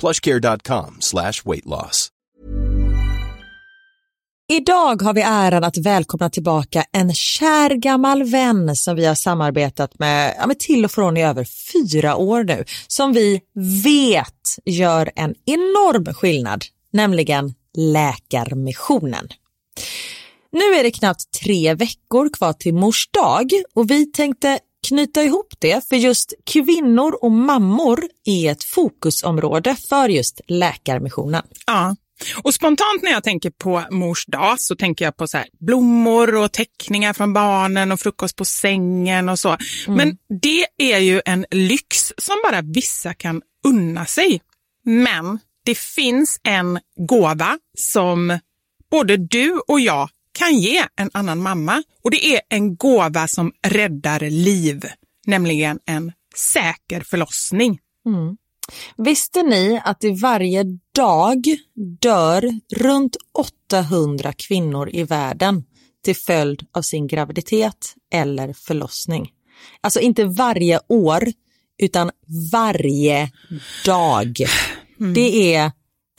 plushcare.com slash weight loss. Idag har vi äran att välkomna tillbaka en kär gammal vän som vi har samarbetat med, ja, med till och från i över fyra år nu, som vi vet gör en enorm skillnad, nämligen Läkarmissionen. Nu är det knappt tre veckor kvar till mors dag och vi tänkte knyta ihop det för just kvinnor och mammor är ett fokusområde för just Läkarmissionen. Ja. Och spontant när jag tänker på mors dag så tänker jag på så här, blommor och teckningar från barnen och frukost på sängen och så. Men det är ju en lyx som bara vissa kan unna sig. Men det finns en gåva som både du och jag kan ge en annan mamma och det är en gåva som räddar liv, nämligen en säker förlossning. Visste ni att det varje dag dör runt 800 kvinnor i världen till följd av sin graviditet eller förlossning? Alltså inte varje år, utan varje dag. Det är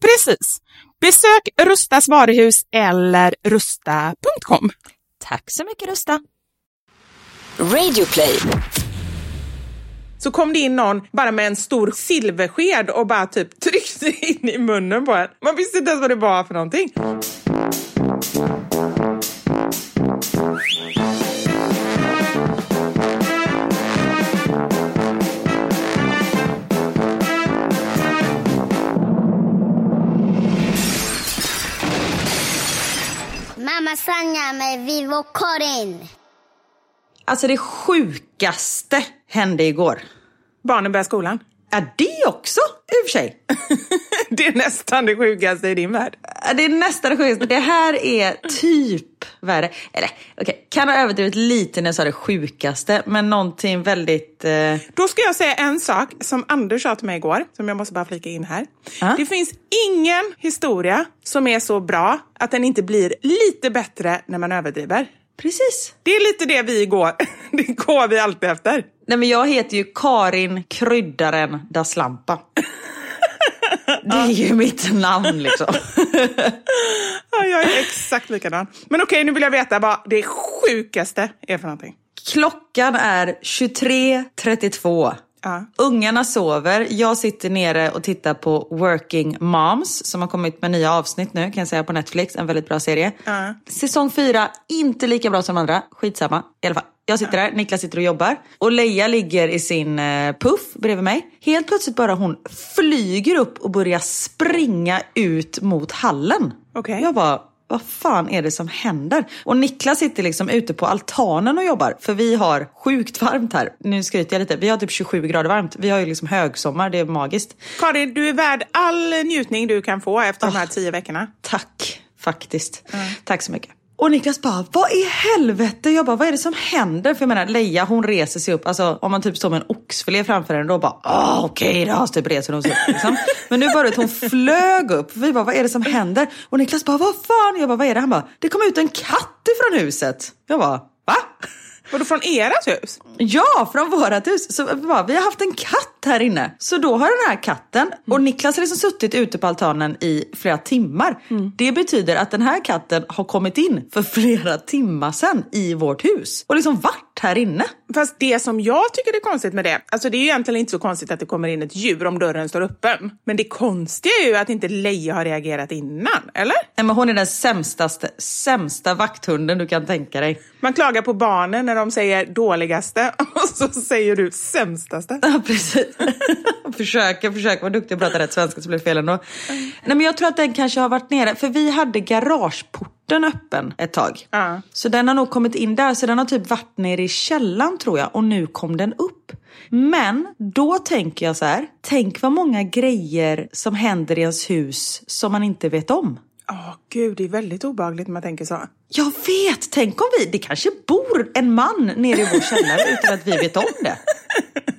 Precis. Besök Rustas varuhus eller rusta.com. Tack så mycket Rusta. Radioplay. Så kom det in någon bara med en stor silversked och bara typ tryckte in i munnen på en. Man visste inte ens vad det var för någonting. Mamma Sanja med Vivo Karin. Alltså det sjukaste hände igår. Barnen börjar skolan. Ja, det också i och för sig. Det är nästan det sjukaste i din värld. Det är nästan det sjukaste. Det här är typ värre. Eller okej, kan ha överdrivit lite när jag sa det sjukaste, men någonting väldigt... Eh... Då ska jag säga en sak som Anders sa till mig igår, som jag måste bara flika in här. Ja. Det finns ingen historia som är så bra att den inte blir lite bättre när man överdriver. Precis. Det är lite det vi går, det går vi alltid efter. Nej, men jag heter ju Karin Kryddaren da Slampa. Det är ju mitt namn liksom. Ja, jag är exakt likadan. Men okej, nu vill jag veta vad det sjukaste är för någonting. Klockan är 23.32. Ja. Ungarna sover. Jag sitter nere och tittar på Working Moms som har kommit med nya avsnitt nu kan jag säga på Netflix. En väldigt bra serie. Ja. Säsong fyra, inte lika bra som de andra. Skitsamma. I alla fall. Jag sitter där, Niklas sitter och jobbar. Och Leia ligger i sin eh, puff bredvid mig. Helt plötsligt bara hon flyger upp och börjar springa ut mot hallen. Okej. Jag bara, vad fan är det som händer? Och Niklas sitter liksom ute på altanen och jobbar. För vi har sjukt varmt här. Nu skryter jag lite. Vi har typ 27 grader varmt. Vi har ju liksom högsommar. Det är magiskt. Karin, du är värd all njutning du kan få efter de här tio veckorna. Tack, faktiskt. Tack så mycket. Och Niklas bara, vad i helvete? Jag bara, vad är det som händer? För jag menar, Leia hon reser sig upp. Alltså om man typ står med en oxfilé framför henne då bara, ah, okej då, så typ reser hon sig upp. Liksom. Men nu var det att hon flög upp. Vi bara, vad är det som händer? Och Niklas bara, vad fan? Jag bara, vad är det? Han bara, det kom ut en katt ifrån huset. Jag bara, va? Var du från ert hus? Ja, från vårat hus. Så bara, vi har haft en katt här inne. Så då har den här katten, och Niklas har liksom suttit ute på altanen i flera timmar. Det betyder att den här katten har kommit in för flera timmar sedan i vårt hus. Och liksom varit här inne. Fast det som jag tycker är konstigt med det, alltså det är ju egentligen inte så konstigt att det kommer in ett djur om dörren står öppen. Men det konstiga är ju att inte Leia har reagerat innan, eller? Nej, men hon är den sämstaste, sämsta vakthunden du kan tänka dig. Man klagar på barnen när de säger dåligaste och så säger du sämstaste. Ja, precis. försöker, försöker vara duktig och prata rätt svenska så blir det fel ändå. Nej, men jag tror att den kanske har varit nere, för vi hade garageporten öppen ett tag. Ja. Så den har nog kommit in där, så den har typ varit nere i källaren tror jag och nu kom den upp. Men då tänker jag så här, tänk vad många grejer som händer i ens hus som man inte vet om. Åh gud, det är väldigt obehagligt när man tänker så. Jag vet! Tänk om vi, det kanske bor en man nere i vår källare utan att vi vet om det.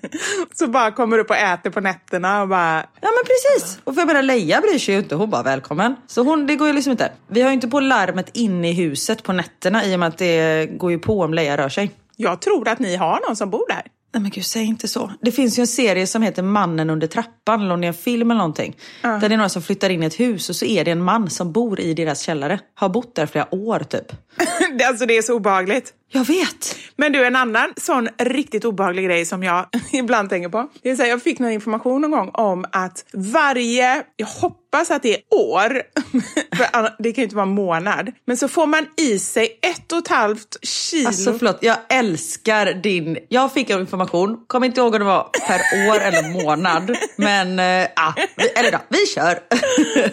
Så bara kommer upp och äter på nätterna och bara... Ja men precis! Och för jag menar Leia bryr sig ju inte, hon bara välkommen. Så hon, det går ju liksom inte. Vi har ju inte på larmet inne i huset på nätterna i och med att det går ju på om Leia rör sig. Jag tror att ni har någon som bor där. Nej men gud, säg inte så. Det finns ju en serie som heter Mannen under trappan, eller om det är en film eller någonting. Där det är några som flyttar in i ett hus och så är det en man som bor i deras källare. Har bott där flera år typ. Det- alltså det är så obehagligt. Jag vet! Men du, en annan sån riktigt obehaglig grej som jag ibland tänker på. Det är så här, jag fick någon information någon gång om att varje, jag hoppas att det är år, för det kan ju inte vara månad, men så får man i sig ett och ett halvt kilo. Alltså förlåt, jag älskar din... Jag fick en information, kommer inte ihåg om det var per år eller månad. Men, äh, ah, vi, eller då, vi kör.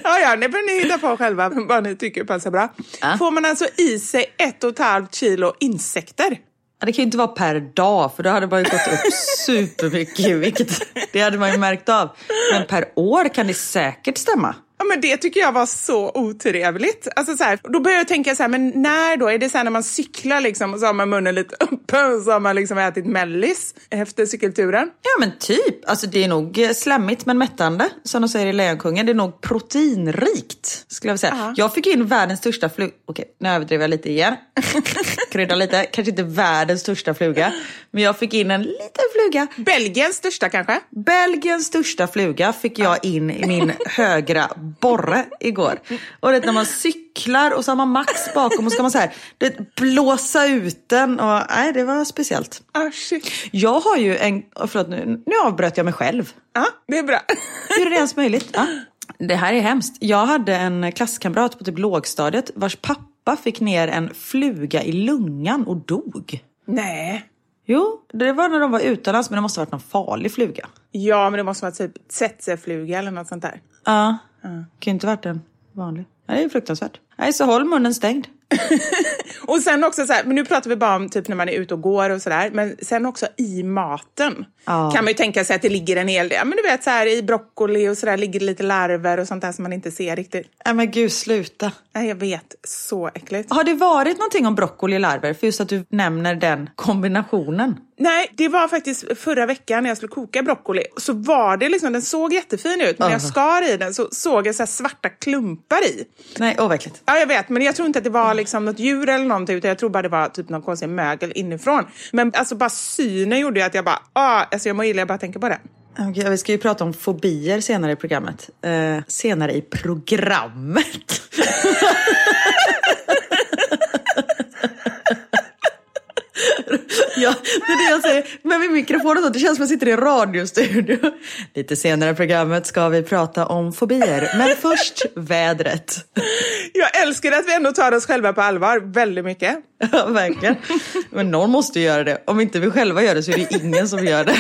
Ja, ja, det får ni hitta på själva vad ni tycker passar bra. Ja. Får man alltså i sig ett och ett halvt kilo insekter? Ja, Det kan ju inte vara per dag för då hade man ju gått upp supermycket. Vilket, det hade man ju märkt av. Men per år kan det säkert stämma. Ja, men det tycker jag var så otrevligt. Alltså, så här, då börjar jag tänka så här, men när då? Är det så här när man cyklar liksom, och så har man munnen lite uppe och så har man liksom ätit mellis efter cykelturen? Ja men typ. Alltså det är nog eh, slemmigt men mättande. Som de säger i Lejonkungen. Det är nog proteinrikt. Skulle jag säga. Ja. Jag fick in världens största fluga. Okej, nu överdrev jag lite igen. Krydda lite. Kanske inte världens största fluga. Men jag fick in en liten fluga. Belgiens största kanske? Belgiens största fluga fick jag in i min högra borre igår. Och det, när man cyklar och så har man Max bakom och så ska man så här, det, blåsa ut den. Och, nej, det var speciellt. Ah, shit. Jag har ju en, oh, förlåt nu, nu avbröt jag mig själv. Ja, det är bra. Hur är det ens möjligt? Ja. Det här är hemskt. Jag hade en klasskamrat på typ lågstadiet vars pappa fick ner en fluga i lungan och dog. Nej. Jo, det var när de var utomlands men det måste ha varit någon farlig fluga. Ja, men det måste vara typ tsetsefluga eller något sånt där. Ja, kan ju inte varit en vanlig. Nej, det är fruktansvärt. Nej, så håll munnen stängd. Och sen också så här, men nu pratar vi bara om typ när man är ute och går och sådär, men sen också i maten Ja. kan man ju tänka sig att det ligger en hel del, men du vet så här i broccoli och sådär ligger det lite larver och sånt där som man inte ser riktigt. Nej men gud, sluta. Nej, jag vet, så äckligt. Har det varit någonting om broccoli och larver? För just att du nämner den kombinationen. Nej, det var faktiskt förra veckan när jag skulle koka broccoli. Så var det liksom, den såg jättefin ut, men när jag Ah. skar i den så såg jag så här svarta klumpar i. Nej, åh vad äckligt. Ja, jag vet, men jag tror inte att det var liksom något djur eller någonting, utan jag tror bara det var typ någon konstig mögel inifrån. Men alltså bara synen gjorde ju att jag bara, ah, alltså jag mår illa, jag bara tänker på det. Okej, vi ska ju prata om fobier senare i programmet. Eh, senare i programmet. ja, det är det jag säger. Med min mikrofon och så, det känns som att jag sitter i en radiostudio. Lite senare i programmet ska vi prata om fobier. Men först vädret. Jag älskar att vi ändå tar oss själva på allvar väldigt mycket. Ja, verkligen. Men någon måste göra det. Om inte vi själva gör det så är det ingen som gör det.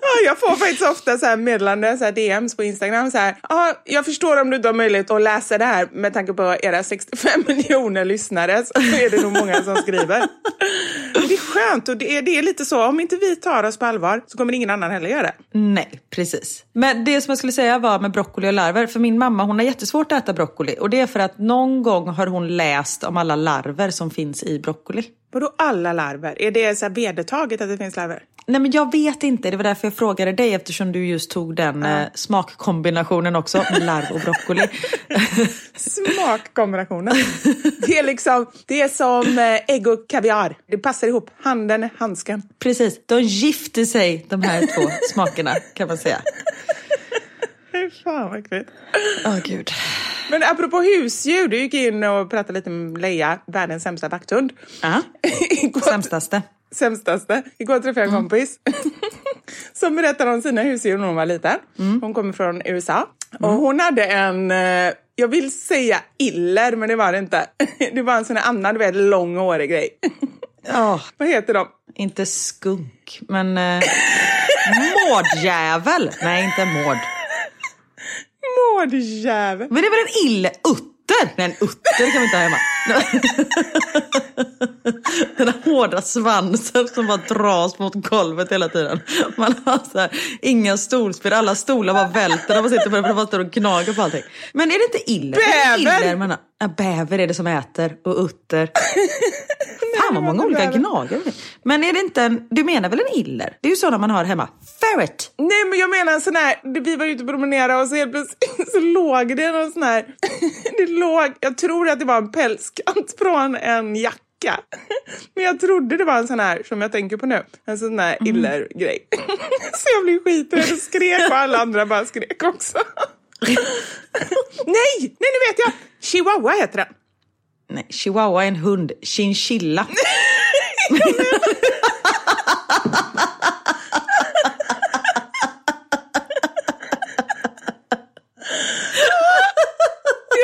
Ja, jag får faktiskt ofta så här meddelanden, så här DMs på Instagram. Så här, ja, jag förstår om du inte har möjlighet att läsa det här med tanke på era 65 miljoner lyssnare. Så är det nog många som skriver. Men det är skönt och det är, det är lite så, om inte vi tar oss på allvar så kommer ingen annan heller göra det. Nej, precis. Men det som jag skulle säga var med broccoli och larver. För min mamma hon har jättesvårt att äta broccoli. Och det är för att någon gång har hon läst om alla larver som finns i broccoli. Vadå alla larver? Är det så vedertaget att det finns larver? Nej men jag vet inte, det var därför jag frågade dig eftersom du just tog den eh, smakkombinationen också, med larv och broccoli. Smakkombinationen. Det är liksom, det är som eh, ägg och kaviar. Det passar ihop. Handen, handsken. Precis, de gifter sig de här två smakerna kan man säga. Fan vad äckligt. Åh gud. Men apropå husdjur, du gick in och pratade lite med Leia, världens sämsta vakthund. Ja. Igår- Sämstaste. sämstaste. Igår träffade jag en kompis som berättade om sina husdjur när hon var liten. Hon kommer från USA. Och hon hade en, eh, jag vill säga iller, men det var det inte. Det var en sån här annan, du vet, lång hårig grej. Ja, Vad heter de? inte skunk, men eh, mårdjävel. Nej, inte mård. Mårdjävel. Men det väl en ille... Utter? Nej, en utter kan vi inte ha hemma. Den här hårda svansen som bara dras mot golvet hela tiden. Man har så här, inga stolspel, alla stolar bara välter när man sitter på det för de bara står och gnager på allting. Men är det inte iller? Det är Bäver! iller man har. Bäver är det som äter och utter. Fan vad många olika gnagare. Men är det inte en, du menar väl en iller? Det är ju sådana man har hemma. Ferret! Nej men jag menar en sån här, vi var ute och promenerade och så helt plötsligt så låg det någon sån här, det låg, jag tror att det var en pälskant från en jacka. Men jag trodde det var en sån här som jag tänker på nu, en sån här iller-grej. Så jag blev skiträdd och skrek och alla andra bara skrek också. Nej, nej nu vet jag! Chihuahua heter den. Nej, chihuahua är en hund. Chinchilla.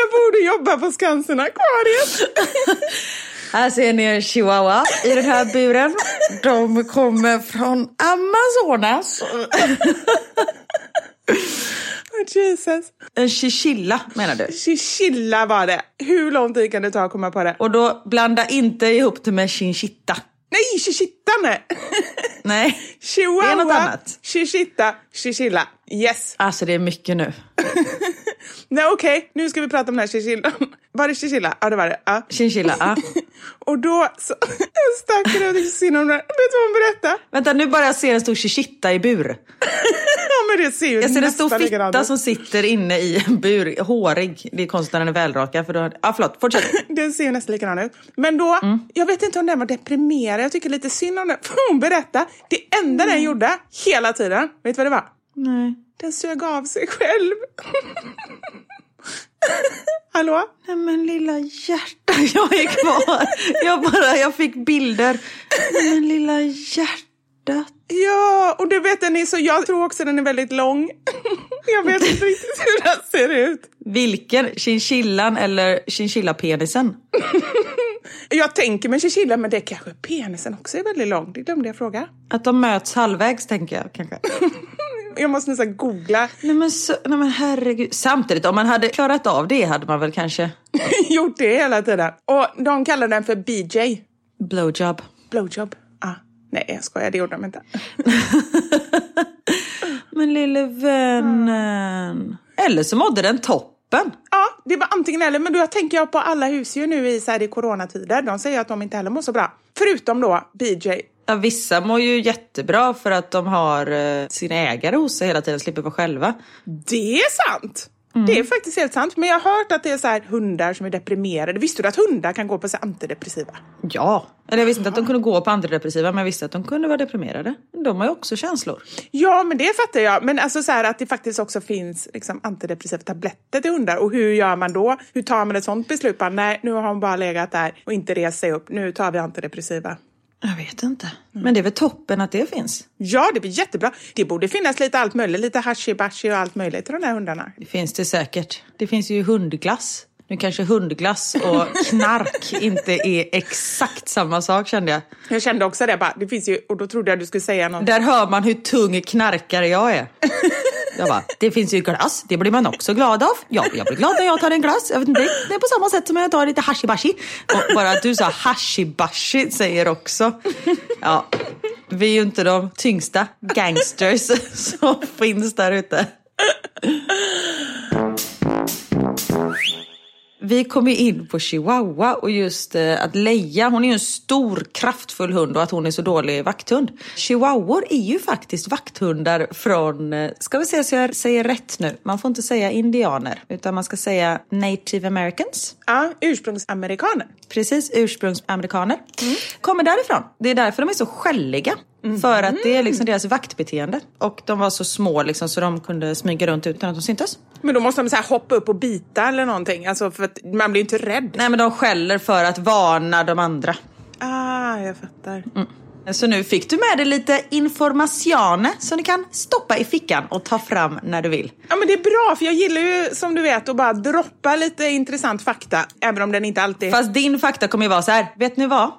Jag borde jobba på Skansen-akvariet. Här ser ni en chihuahua i den här buren. De kommer från Amazonas. Jesus. En chinchilla menar du? Chinchilla var det. Hur lång tid kan det ta att komma på det? Och då blanda inte ihop det med chinchitta. Nej, chichitta nej! Nej, Chihuahua, Det är något annat. chichitta, chichilla. Yes. alltså det är mycket nu. Nej okej, nu ska vi prata om den här chichillan. Var det chichilla? Ja det var det. Ja. Chinchilla, ja. Och då så, stack synd om den. Vet du vad hon berättade? Vänta, nu bara jag ser en stor chinchitta i bur. Men det ser ju Jag ser en stor fitta som sitter inne i en bur, hårig. Det är konstigt när den är välrakad. För då... Ja, förlåt, fortsätt. Den ser ju nästan likadan ut. Men då, Mm. jag vet inte om den var deprimerad. Jag tycker lite synd om den. För hon berättade, det enda den gjorde hela tiden, vet du vad det var? Nej. Den sög av sig själv. Hallå? Nej men lilla hjärta, jag är kvar. Jag bara, jag fick bilder. Nej men lilla hjärtat. Ja, och du vet den är så, jag tror också den är väldigt lång. jag vet inte riktigt hur den ser ut. Vilken? Chinchillan eller chinchillapenisen? Jag tänker med chinchilla, men det kanske penisen också är väldigt lång. Det glömde jag fråga. Att de möts halvvägs tänker jag kanske. Jag måste nästan googla. Nej men, så, nej men herregud. Samtidigt, om man hade klarat av det hade man väl kanske Gjort det hela tiden. Och de kallar den för BJ. blowjob. Blowjob. Nej, jag skojar. Det gjorde de inte. Men lille vännen. Eller så mådde den toppen. Ja, det var antingen eller. Men då tänker jag på alla husdjur nu i, så här, i coronatider. De säger att de inte heller mår så bra. Förutom då BJ. Ja, vissa mår ju jättebra för att de har eh, sina ägare hos sig hela tiden, slipper vara själva. Det är sant! Det är faktiskt helt sant. Men jag har hört att det är så här hundar som är deprimerade. Visste du att hundar kan gå på så antidepressiva? Ja, eller jag visste inte att de kunde gå på antidepressiva men jag visste att de kunde vara deprimerade. De har ju också känslor. Ja, men det fattar jag. Men alltså så här att det faktiskt också finns liksom, antidepressiva tabletter till hundar. Och hur gör man då? Hur tar man ett sånt beslut? Bara, nej, nu har hon bara legat där och inte rest sig upp. Nu tar vi antidepressiva. Jag vet inte. Men det är väl toppen att det finns. Ja, det blir jättebra. Det borde finnas lite allt möjligt. Lite hashi-bashi och allt möjligt till de där hundarna. Det finns det säkert. Det finns ju hundglass. Nu kanske hundglass och knark inte är exakt samma sak kände jag. Jag kände också det. Bara, det finns ju, och då trodde jag du skulle säga något. Där hör man hur tung knarkare jag är. Jag bara, det finns ju glass, det blir man också glad av. Ja, jag blir glad när jag tar en glass. Jag vet inte, det är på samma sätt som jag tar lite hashibashi. Och bara att du sa hashibashi säger också. Ja, vi är ju inte de tyngsta gangsters som finns där ute. Vi kom ju in på chihuahua och just eh, att Leia, hon är ju en stor kraftfull hund och att hon är så dålig vakthund. Chihuahuor är ju faktiskt vakthundar från, eh, ska vi se så jag säger rätt nu, man får inte säga indianer utan man ska säga native americans. Ja, ursprungsamerikaner. Precis, ursprungsamerikaner. Kommer därifrån. Det är därför de är så skälliga. För att det är liksom deras vaktbeteende. Och de var så små liksom, så de kunde smyga runt utan att de syntes. Men då måste de så här hoppa upp och bita eller någonting. Alltså för att man blir inte rädd. Nej men de skäller för att varna de andra. Ah, jag fattar. Så nu fick du med dig lite informatione som ni kan stoppa i fickan och ta fram när du vill. Ja men det är bra för jag gillar ju som du vet att bara droppa lite intressant fakta. Även om den inte alltid... Fast din fakta kommer ju vara så här, vet ni vad?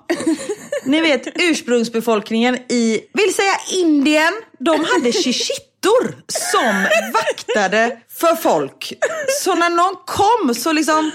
Ni vet ursprungsbefolkningen i, vill säga Indien, de hade shishittor som vaktade för folk. Så när någon kom så liksom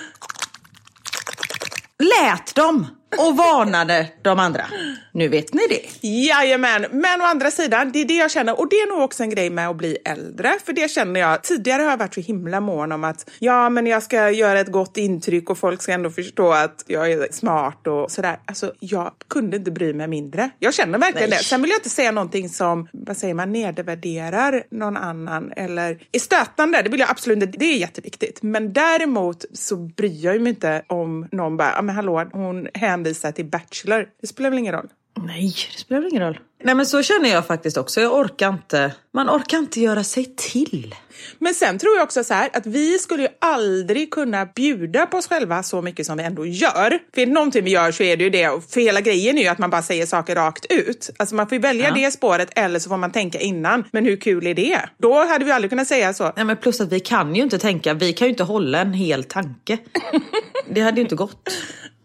lät de och varnade de andra. Nu vet ni det. Jajamän, men å andra sidan, det är det jag känner och det är nog också en grej med att bli äldre. För det känner jag, tidigare har jag varit så himla mån om att ja, men jag ska göra ett gott intryck och folk ska ändå förstå att jag är smart och sådär. Alltså, jag kunde inte bry mig mindre. Jag känner verkligen Nej. det. Sen vill jag inte säga någonting som, vad säger man, nedvärderar någon annan eller är stötande. Det vill jag absolut inte. Det är jätteviktigt. Men däremot så bryr jag mig inte om någon bara, ja men hallå, hon hänvisar till Bachelor. Det spelar väl ingen roll? Nej, det spelar väl ingen roll. Nej men så känner jag faktiskt också. Jag orkar inte. Man orkar inte göra sig till. Men sen tror jag också så här att vi skulle ju aldrig kunna bjuda på oss själva så mycket som vi ändå gör. För någonting vi gör så är det ju det. För hela grejen är ju att man bara säger saker rakt ut. Alltså man får ju välja Ja. det spåret eller så får man tänka innan. Men hur kul är det? Då hade vi aldrig kunnat säga så. Nej men plus att vi kan ju inte tänka. Vi kan ju inte hålla en hel tanke. Det hade ju inte gått.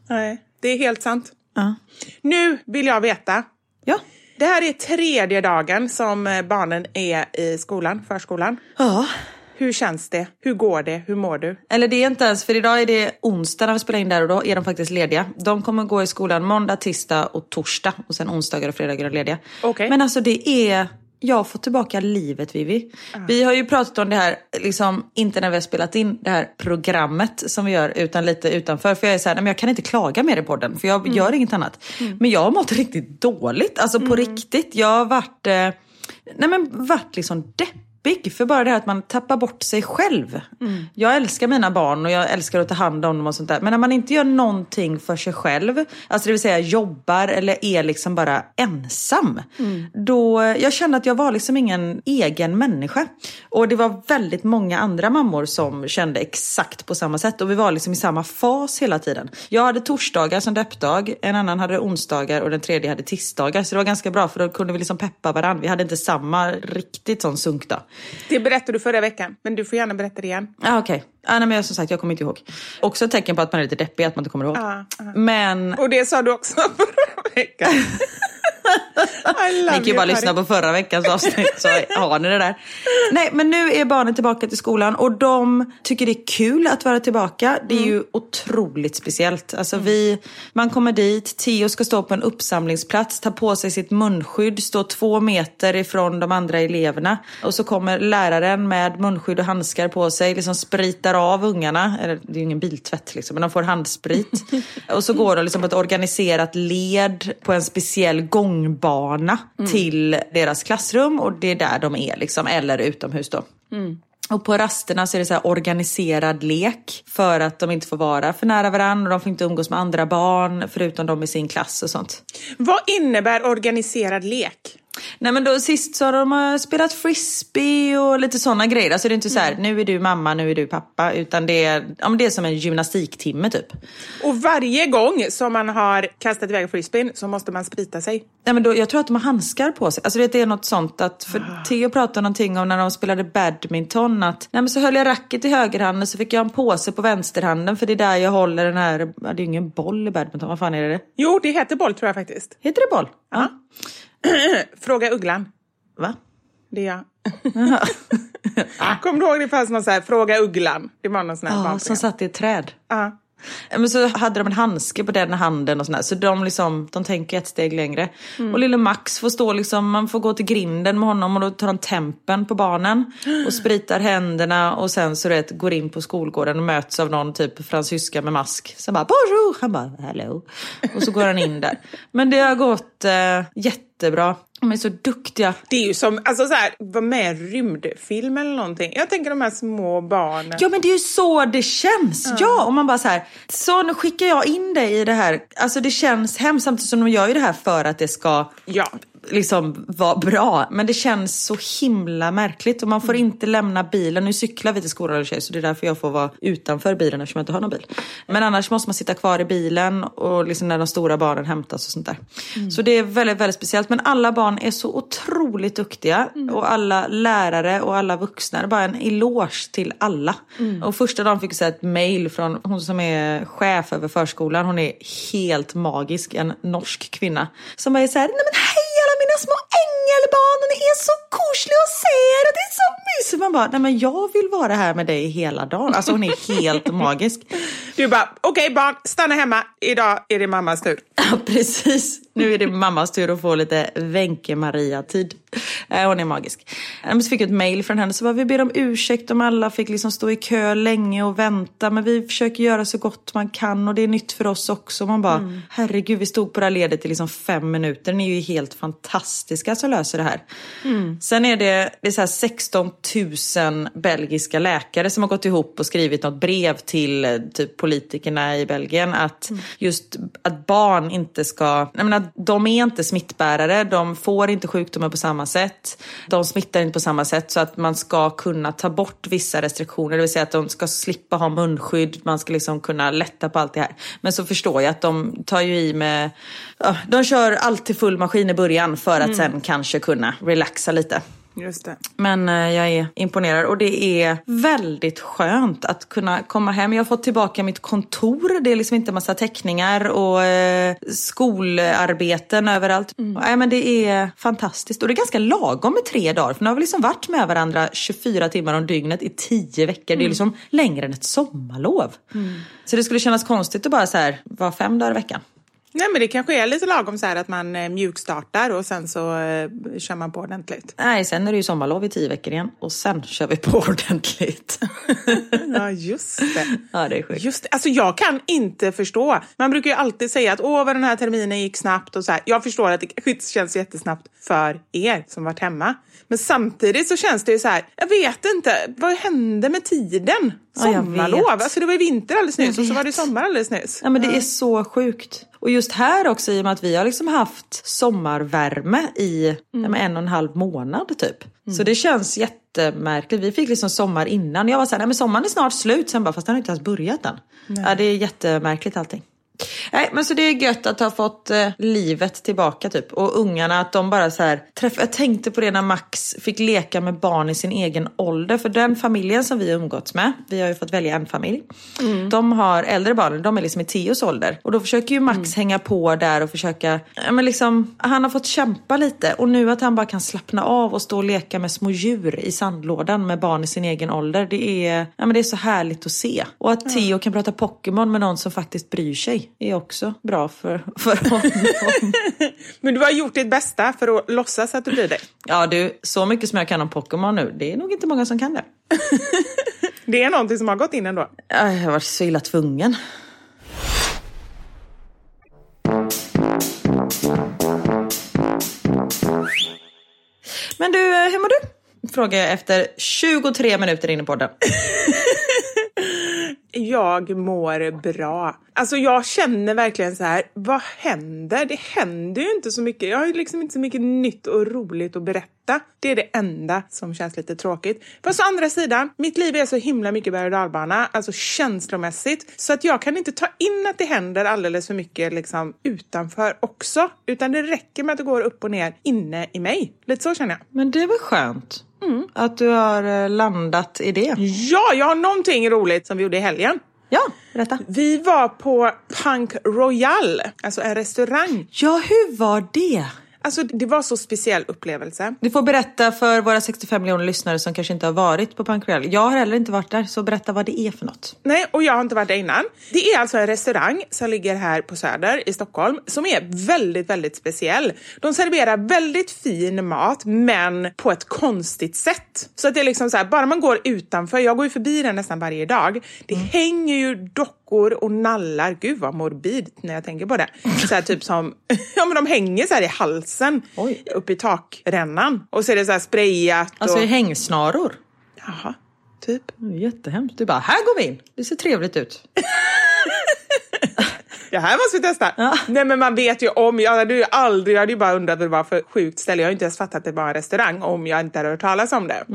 Nej, det är helt sant. Ja. Nu vill jag veta. Ja. Det här är tredje dagen som eh, barnen är i skolan, förskolan. Ja. Hur känns det? Hur går det? Hur mår du? Eller det är inte ens, för idag är det onsdag när vi spelar in där och då är de faktiskt lediga. De kommer gå i skolan måndag, tisdag och torsdag och sen onsdagar och fredagar är lediga. Okej. Men alltså det är, jag får tillbaka livet Vivi. Vi har ju pratat om det här, liksom inte när vi har spelat in det här programmet som vi gör utan lite utanför. För jag är så här, nej, men jag kan inte klaga mer i podden för jag gör inget annat. Men jag har mått riktigt dåligt, alltså på riktigt. Jag har varit, eh, nej men varit liksom deppig. För bara det här att man tappar bort sig själv. Jag älskar mina barn och jag älskar att ta hand om dem och sånt där. Men när man inte gör någonting för sig själv, alltså det vill säga jobbar eller är liksom bara ensam. Då, jag kände att jag var liksom ingen egen människa. Och det var väldigt många andra mammor som kände exakt på samma sätt. Och vi var liksom i samma fas hela tiden. Jag hade torsdagar som deppdag, en annan hade onsdagar och den tredje hade tisdagar. Så det var ganska bra för då kunde vi liksom peppa varandra. Vi hade inte samma riktigt sån sunkdag. Det berättade du förra veckan, men du får gärna berätta det igen. Ah, okay ah, nej, men jag, som sagt jag kommer inte ihåg. Också ett tecken på att man är lite deppig, att man inte kommer ihåg. Ah, Men Och det sa du också förra veckan. Ni kan ju bara lyssna på förra veckans avsnitt så har ni det där. Nej men nu är barnen tillbaka till skolan och de tycker det är kul att vara tillbaka. Det är ju otroligt speciellt. Alltså vi, man kommer dit, Theo ska stå på en uppsamlingsplats, ta på sig sitt munskydd, stå två meter ifrån de andra eleverna. Och så kommer läraren med munskydd och handskar på sig, liksom spritar av ungarna. Eller det är ju ingen biltvätt liksom, men de får handsprit. och så går de liksom på ett organiserat led på en speciell gångbana till deras klassrum och det är där de är liksom, eller utomhus då. Och på rasterna så är det så organiserad lek för att de inte får vara för nära varandra och de får inte umgås med andra barn förutom de i sin klass och sånt. Vad innebär organiserad lek? Nej men då sist så har de eh, spelat frisbee och lite sådana grejer. Alltså det är inte så här, nu är du mamma, nu är du pappa. Utan det är, ja, men det är som en gymnastiktimme typ. Och varje gång som man har kastat iväg frisbeen så måste man sprita sig. Nej, men då, jag tror att de har handskar på sig. Alltså det är något sånt att, för Theo pratade någonting om när de spelade badminton att nej, men så höll jag racket i högerhanden så fick jag en påse på vänsterhanden för det är där jag håller den här, det är ju ingen boll i badminton, vad fan är det? Jo, det heter boll tror jag faktiskt. Heter det boll? Ja. Fråga Ugglan. Va? Det är jag. Kommer du ihåg det fanns någon så här, fråga Ugglan? Det var någon sån här Ja, som satt i ett träd. Ja. Men så hade de en handske på den handen och sådär. Så de, liksom, de tänker ett steg längre. Och lille Max får stå liksom, man får gå till grinden med honom och då tar han tempen på barnen. Och spritar händerna och sen så vet, går in på skolgården och möts av någon typ fransyska med mask. Sen bara bonjour, han bara hello. Och så går han in där. Men det har gått eh, jättebra. De är så duktiga. Det är ju som, alltså så här, var med i rymdfilm eller någonting. Jag tänker de här små barnen. Ja men det är ju så det känns. Ja, och man bara så här. Så nu skickar jag in dig i det här. Alltså det känns hemskt samtidigt som de gör ju det här för att det ska Ja. Liksom vara bra. Men det känns så himla märkligt och man får inte lämna bilen. Nu cyklar vi till skolan och tjej, så det är därför jag får vara utanför bilen eftersom jag inte har någon bil. Men annars måste man sitta kvar i bilen och liksom när de stora barnen hämtas och sånt där. Så det är väldigt, väldigt speciellt. Men alla barn är så otroligt duktiga och alla lärare och alla vuxna. Bara en eloge till alla. Och första dagen fick jag ett mail från hon som är chef över förskolan. Hon är helt magisk, en norsk kvinna. Som bara är så här, nej men hej mina små ängelbarn och ni är så kosliga att se er och det är så mysigt. Man bara, nej men jag vill vara här med dig hela dagen. Alltså hon är helt magisk. Du bara, okej barn, stanna hemma. Idag är det mammas tur. Ja, precis. Nu är det mammas tur att få lite Wenche-Maria-tid. Eh, Hon är magisk. Eh, så fick jag ett mail från henne så var vi ber om ursäkt om alla fick liksom stå i kö länge och vänta. Men vi försöker göra så gott man kan och det är nytt för oss också. Man bara, herregud vi stod på det här ledet i liksom fem minuter. Ni är ju helt fantastiska som löser det här. Sen är det, det är så här 16 000 belgiska läkare som har gått ihop och skrivit något brev till eh, typ politikerna i Belgien att just att barn inte ska, jag menar, de är inte smittbärare, de får inte sjukdomar på samma sätt, de smittar inte på samma sätt så att man ska kunna ta bort vissa restriktioner, det vill säga att de ska slippa ha munskydd, man ska liksom kunna lätta på allt det här. Men så förstår jag att de tar ju i med, de kör alltid full maskin i början för att sen kanske kunna relaxa lite. Just det. Men eh, jag är imponerad och det är väldigt skönt att kunna komma hem. Jag har fått tillbaka mitt kontor. Det är liksom inte massa teckningar och eh, skolarbeten överallt. Nej, men det är fantastiskt och det är ganska lagom med tre dagar. För nu har vi liksom varit med varandra 24 timmar om dygnet i 10 veckor. Det är liksom längre än ett sommarlov. Så det skulle kännas konstigt att bara så här vara fem dagar i veckan. Nej men det kanske är lite lagom så här att man eh, mjukstartar och sen så eh, kör man på ordentligt. Nej, sen är det ju sommarlov i tio veckor igen och sen kör vi på ordentligt. Ja just det. ja, det är sjukt. Just det. Alltså jag kan inte förstå. Man brukar ju alltid säga att åh vad den här terminen gick snabbt och så här. Jag förstår att det kanske inte känns jättesnabbt för er som varit hemma. Men samtidigt så känns det ju så här, jag vet inte, vad hände med tiden? Ja, Sommarlov, vet. alltså det var ju vinter alldeles nyss och så var det sommar alldeles nyss. Ja men det är så sjukt. Och just här också i och med att vi har liksom haft sommarvärme i ja, men en och en halv månad typ. Så det känns jättemärkligt. Vi fick liksom sommar innan. Jag var såhär, nej men sommaren är snart slut. Sen bara, fast den har inte ens börjat än. Ja, det är jättemärkligt allting. Nej, men så det är gött att ha fått eh, livet tillbaka typ. Och ungarna att de bara så här träff... Jag tänkte på det när Max fick leka med barn i sin egen ålder. För den familjen som vi har umgåtts med, vi har ju fått välja en familj. De har äldre barn, de är liksom i Theos ålder. Och då försöker ju Max hänga på där och försöka, ja, men liksom, han har fått kämpa lite. Och nu att han bara kan slappna av och stå och leka med små djur i sandlådan med barn i sin egen ålder. Det är, ja, men det är så härligt att se. Och att Theo kan prata Pokémon med någon som faktiskt bryr sig är också bra för, för honom. Men du har gjort ditt bästa för att låtsas att du bryr dig. ja du, så mycket som jag kan om Pokémon nu, det är nog inte många som kan det. Det är någonting som har gått in ändå. Jag har varit så illa tvungen. Men du, hur mår du? Frågar jag efter 23 minuter in i podden. Jag mår bra. Alltså jag känner verkligen så här, vad händer? Det händer ju inte så mycket. Jag har ju liksom inte så mycket nytt och roligt att berätta. Det är det enda som känns lite tråkigt. Fast å andra sidan, mitt liv är så himla mycket berg och dalbana, alltså känslomässigt, så att jag kan inte ta in att det händer alldeles för mycket liksom utanför också. Utan det räcker med att det går upp och ner inne i mig. Lite så känner jag. Men det är väl skönt att du har eh, landat i det. Ja, jag har någonting roligt som vi gjorde i helgen. Ja, berätta. Vi var på Punk Royal, alltså en restaurang. Ja, hur var det? Alltså det var så speciell upplevelse. Du får berätta för våra 65 miljoner lyssnare som kanske inte har varit på Punk Royal. Jag har heller inte varit där, så berätta vad det är för något. Nej, och jag har inte varit där innan. Det är alltså en restaurang som ligger här på Söder i Stockholm som är väldigt, väldigt speciell. De serverar väldigt fin mat, men på ett konstigt sätt. Så att det är liksom så här, bara man går utanför, jag går ju förbi den nästan varje dag, det hänger ju dockor och nallar, gud vad morbid när jag tänker på det. Så här typ som, ja men de hänger så här i halsen, Oj. uppe i takrännan. Och så är det så här sprayat Alltså och... hängsnaror. Jaha, typ. Jättehemskt. Du bara, här går vi in. Det ser trevligt ut. det här måste vi testa. Nej men man vet ju om, jag hade ju aldrig, jag hade ju bara undrat vad det var för sjukt ställe. Jag har inte ens fattat att det var en restaurang om jag inte hade hört talas om det.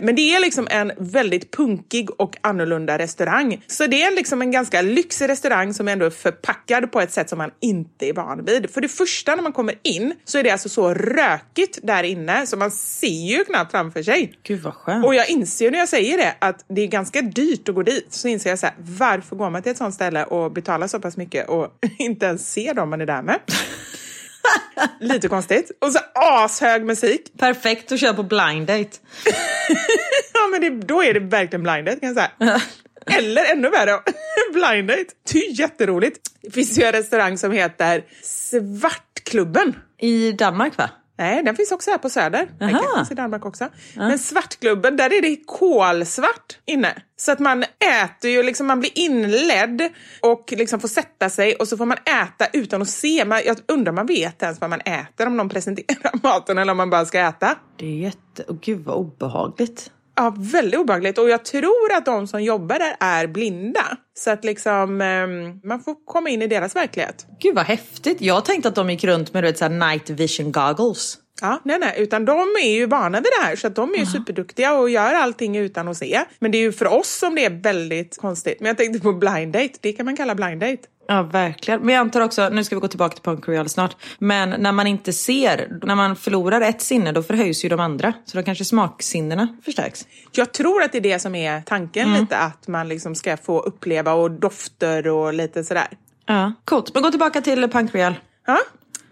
Men det är liksom en väldigt punkig och annorlunda restaurang. Så det är liksom en ganska lyxig restaurang som ändå är förpackad på ett sätt som man inte är van vid. För det första när man kommer in så är det alltså så rökigt där inne så man ser ju knappt framför sig. Gud vad skönt. Och jag inser när jag säger det att det är ganska dyrt att gå dit. Så inser jag så här, varför går man till ett sånt ställe och betalar så pass mycket och inte ens ser dem man är där med? Lite konstigt. Och så ashög musik. Perfekt att köra på blind date. Ja, men det, då är det verkligen blind date kan jag säga. Eller ännu värre, blind date. Det är jätteroligt. Det finns ju en restaurang som heter Svartklubben. I Danmark va? Nej, den finns också här på Söder. Den finns i Danmark också. Men Svartklubben, där är det kolsvart inne. Så att man äter ju, liksom, man blir inledd och liksom får sätta sig och så får man äta utan att se. Man, jag undrar om man vet ens vad man äter, om de presenterar maten eller om man bara ska äta. Det är jätte... Oh, gud vad obehagligt. Ja, väldigt obehagligt. Och jag tror att de som jobbar där är blinda. Så att liksom, ehm, man får komma in i deras verklighet. Gud vad häftigt. Jag tänkte att de gick runt med du vet, så night vision goggles. Ja, nej, nej, utan de är ju vana vid det här så att de är ju superduktiga och gör allting utan att se. Men det är ju för oss som det är väldigt konstigt. Men jag tänkte på blind date, det kan man kalla blind date. Ja, verkligen. Men jag antar också, nu ska vi gå tillbaka till Punk Royal snart, men när man inte ser, när man förlorar ett sinne, då förhöjs ju de andra. Så då kanske smaksinnena förstärks. Jag tror att det är det som är tanken lite, att man liksom ska få uppleva och dofter och lite sådär. Ja, coolt. Men gå tillbaka till Punk Royal. Ja.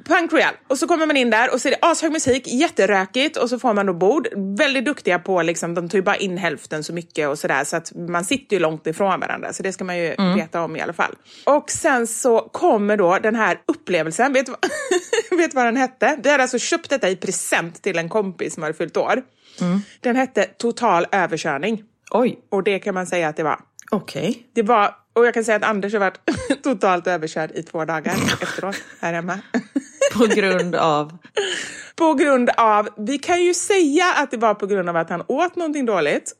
Punk Royal. Och så kommer man in där och så är det ashög musik, jätterökigt och så får man då bord. Väldigt duktiga på, liksom, de tar ju bara in hälften så mycket och sådär så att man sitter ju långt ifrån varandra. Så det ska man ju veta om i alla fall. Och sen så kommer då den här upplevelsen. Vet du vad, vet vad den hette? Vi hade alltså köpt detta i present till en kompis som hade fyllt år. Den hette Total överkörning. Oj, Och det kan man säga att det var. okej. Det var, och jag kan säga att Anders har varit totalt överkörd i två dagar efteråt här hemma. På grund av... På grund av, vi kan ju säga att det var på grund av att han åt någonting dåligt.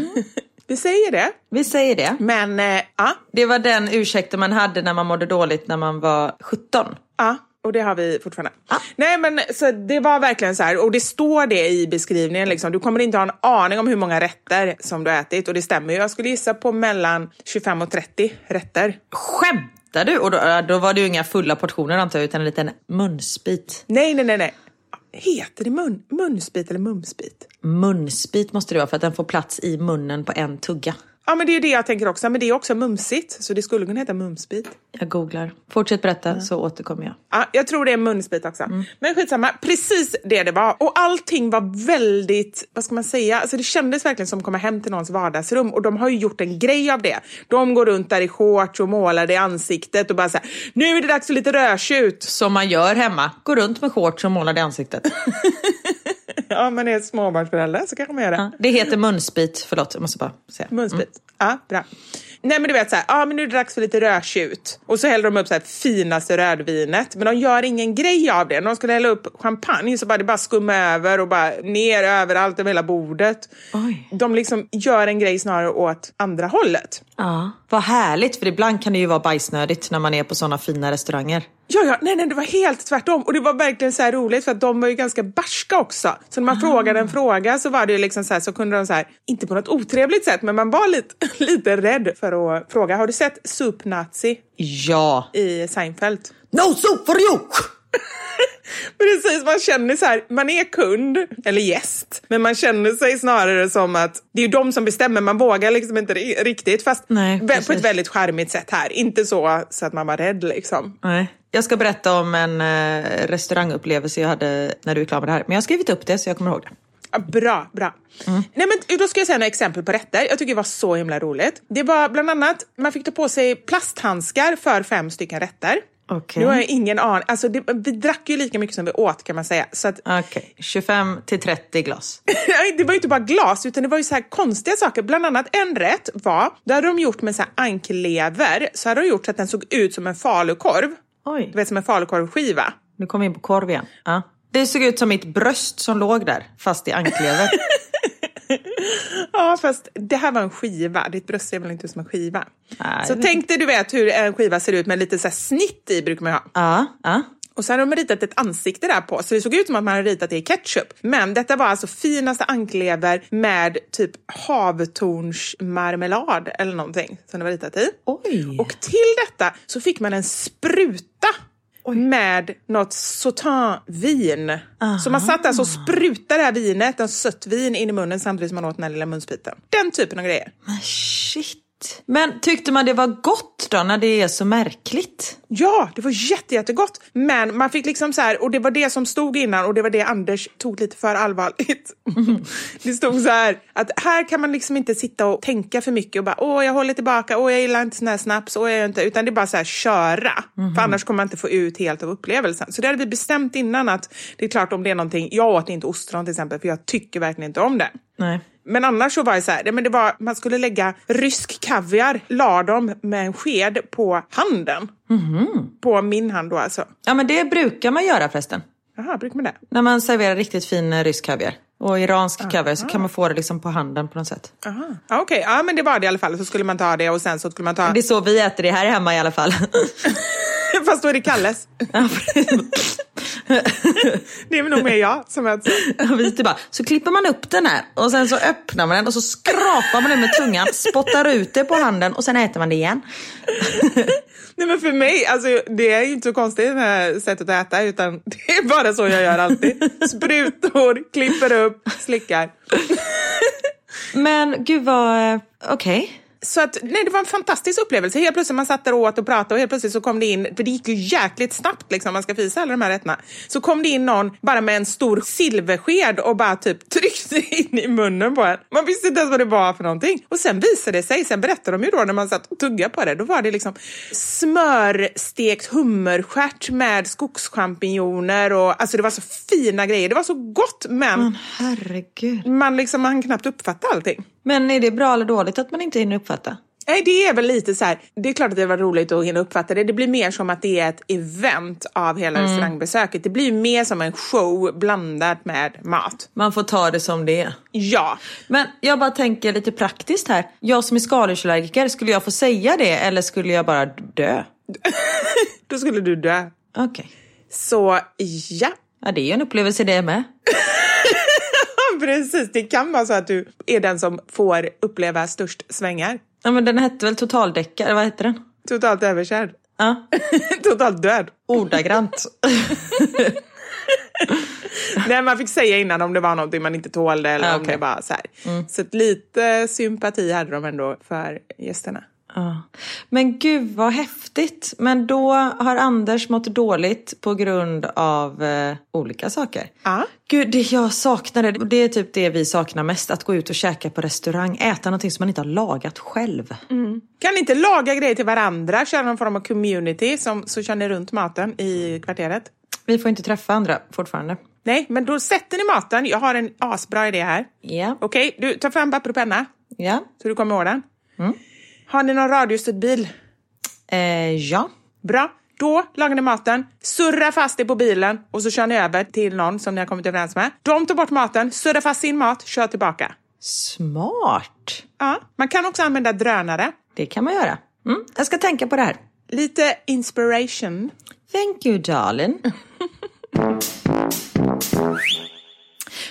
vi säger det, Vi säger det. men eh, ja, Det var den ursäkten man hade när man mådde dåligt när man var 17. ja. Och det har vi fortfarande. Nej men så det var verkligen så här, och det står det i beskrivningen liksom. Du kommer inte ha en aning om hur många rätter som du har ätit och det stämmer ju. Jag skulle gissa på mellan 25 och 30 rätter. Skämtar du? Och då, då var det ju inga fulla portioner antar jag, utan en liten munsbit. Nej, nej, nej, nej. Heter det mun, munsbit eller mumsbit? Munsbit måste det vara för att den får plats i munnen på en tugga. Ja, men det är det jag tänker också. Men det är också mumsigt, så det skulle kunna heta mumsbit. Jag googlar. Fortsätt berätta så återkommer jag. Ja, jag tror det är munsbit också. Men skitsamma, precis det det var. Och allting var väldigt, vad ska man säga, alltså det kändes verkligen som att komma hem till någons vardagsrum. Och de har ju gjort en grej av det. De går runt där i shorts och målar det i ansiktet och bara säger nu är det dags för lite rödtjut. Som man gör hemma. Går runt med shorts och målar det i ansiktet. Ja, man är småbarnsförälder så kanske man gör det. Ja, det heter munsbit. Förlåt, jag måste bara säga. Munsbit. Ja, bra. Nej men du vet så här, ja men nu är det dags för lite rödtjut. Och så häller de upp så här finaste rödvinet. Men de gör ingen grej av det. När de skulle hälla upp champagne så bara det bara skumma över och bara ner överallt över hela bordet. Oj. De liksom gör en grej snarare åt andra hållet. Ja, vad härligt. För ibland kan det ju vara bajsnödigt när man är på sådana fina restauranger. Ja, ja, nej, nej, det var helt tvärtom. Och det var verkligen så roligt för att de var ju ganska barska också. Så när man frågade en fråga så var det ju liksom så här, så kunde de så här, inte på något otrevligt sätt, men man var lite, lite rädd för att fråga. Har du sett Soup Nazi Ja. i Seinfeld? No soup for you! Precis, man känner så här, man är kund eller gäst, men man känner sig snarare som att det är ju de som bestämmer, man vågar liksom inte ri- riktigt, fast Nej, på ett väldigt charmigt sätt här. Inte så, så att man var rädd liksom. Nej. Jag ska berätta om en eh, restaurangupplevelse jag hade när du är klar med det här. Men jag har skrivit upp det så jag kommer ihåg det. Ja, bra, bra. Nej, men då ska jag säga några exempel på rätter. Jag tycker det var så himla roligt. Det var bland annat, man fick ta på sig plasthandskar för fem stycken rätter. Okej. Nu har jag ingen aning. Alltså, det, vi drack ju lika mycket som vi åt kan man säga. Okej, 25 till 30 glas. Det var ju inte bara glas, utan det var ju så här konstiga saker. Bland annat en rätt var, där hade de gjort med så här anklever, så hade de gjort så att den såg ut som en falukorv. Oj, Du vet som en falukorvskiva. nu kom vi in på korv igen. Ja. Det såg ut som mitt bröst som låg där, fast i anklever. Ja, fast det här var en skiva. Ditt bröst ser väl inte ut som en skiva? Nej, så tänk dig, du vet hur en skiva ser ut med lite så snitt i brukar man ha. Ja, ja. Och så hade de ritat ett ansikte där på, så det såg ut som att man hade ritat det i ketchup. Men detta var alltså finaste anklever med typ havtornsmarmelad eller någonting som det var ritat i. Oj. Och till detta så fick man en spruta med något sautinvin. Så man satt alltså och sprutade det här vinet, en sött vin, in i munnen samtidigt som man åt den här lilla munsbiten. Den typen av grejer. Men shit. Men tyckte man det var gott då när det är så märkligt? Ja, det var jätte, jättegott. Men man fick liksom så här, och det var det som stod innan och det var det Anders tog lite för allvarligt. det stod så här, att här kan man liksom inte sitta och tänka för mycket och bara åh jag håller tillbaka, åh jag gillar inte sån här snaps, åh jag inte, utan det är bara så här köra. För annars kommer man inte få ut helt av upplevelsen. Så det hade vi bestämt innan att det är klart om det är någonting, jag åt inte ostron till exempel för jag tycker verkligen inte om det. Nej. Men annars så var det så här, men det var, man skulle lägga rysk kaviar, la dem med en sked på handen. På min hand då alltså. Ja men det brukar man göra förresten. Jaha, brukar man det? När man serverar riktigt fin eh, rysk kaviar. Och iransk kaviar så kan man få det liksom på handen på något sätt. Aha. Ja, Okej, ja men det var det i alla fall. Så skulle man ta det och sen så skulle man ta... Det är så vi äter det här hemma i alla fall. Fast då är det Kalles. det är nog mer jag som äter så. Bara, så klipper man upp den här och sen så öppnar man den och så skrapar man den med tungan, spottar ut det på handen och sen äter man det igen. Nej men för mig, alltså det är ju inte så konstigt det här sättet att äta utan det är bara så jag gör alltid. Sprutor, klipper upp, slickar. Men gud vad, eh, okej. Så att, nej, det var en fantastisk upplevelse. Helt plötsligt man satt där och åt och pratade och helt plötsligt så kom det in, för det gick ju jäkligt snabbt liksom, man ska fisa alla de här rätterna. Så kom det in någon bara med en stor silversked och bara typ tryckte in i munnen på en. Man visste inte ens vad det var för någonting. Och sen visade det sig, sen berättade de ju då när man satt och tuggade på det, då var det liksom smörstekt hummerstjärt med skogschampinjoner och alltså det var så fina grejer. Det var så gott men Men herregud. man liksom man knappt uppfatta allting. Men är det bra eller dåligt att man inte hinner uppfatta? Nej, det är väl lite så här. Det är klart att det var roligt att hinna uppfatta det. Det blir mer som att det är ett event av hela restaurangbesöket. Det blir mer som en show blandat med mat. Man får ta det som det är. Ja, Men jag bara tänker lite praktiskt här. Jag som är skaldjursallergiker, skulle jag få säga det eller skulle jag bara dö? då skulle du dö. Okej. Så ja, Ja, det är ju en upplevelse det med. precis. Det kan vara så att du är den som får uppleva störst svängar. Ja, men den hette väl totaldäckare, vad hette den? Totalt överkörd. Ja, Totalt död. ordagrant. Nej, man fick säga innan om det var någonting man inte tålde eller Ah, om okej. det var så här. Så att lite sympati hade de ändå för gästerna. Ja. Men gud vad häftigt. Men då har Anders mått dåligt på grund av eh, olika saker. Ja. Gud, det jag saknade, det är typ det vi saknar mest. Att gå ut och käka på restaurang. Äta någonting som man inte har lagat själv. Kan ni inte laga grejer till varandra? Köra någon form av community som, så kör ni runt maten i kvarteret? Vi får inte träffa andra fortfarande. Nej, men då sätter ni maten. Jag har en asbra idé här. Ja. Okej, du tar fram papper och penna Ja. så du kommer ihåg den. Har ni någon radiostyrd bil? Eh, ja. Bra. Då lagar ni maten, surrar fast det på bilen och så kör ni över till någon som ni har kommit överens med. De tar bort maten, surrar fast sin mat, kör tillbaka. Smart. Ja, man kan också använda drönare. Det kan man göra. Mm, jag ska tänka på det här. Lite inspiration. Thank you darling.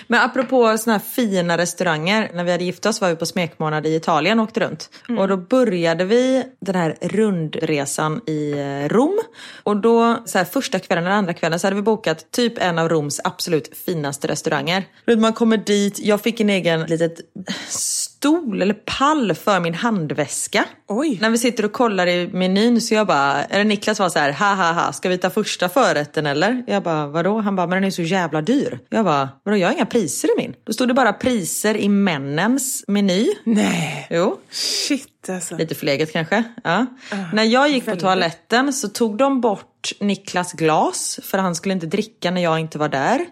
Men apropå såna här fina restauranger. När vi hade gift oss var vi på smekmånad i Italien och åkte runt. Och då började vi den här rundresan i eh, Rom. Och då, så här, första kvällen eller andra kvällen så hade vi bokat typ en av Roms absolut finaste restauranger. Man kommer dit, jag fick en egen litet stol eller pall för min handväska. Oj. När vi sitter och kollar i menyn så jag bara, eller Niklas var så här, ha ha ha, ska vi ta första förrätten eller? Jag bara, vadå? Han bara, men den är så jävla dyr. Jag bara, vadå jag har inga priser i min. Då stod det bara priser i männens meny. Nej. Jo, Shit alltså. lite förlegat kanske. Ja. när jag gick på toaletten så tog de bort Niklas glas för han skulle inte dricka när jag inte var där.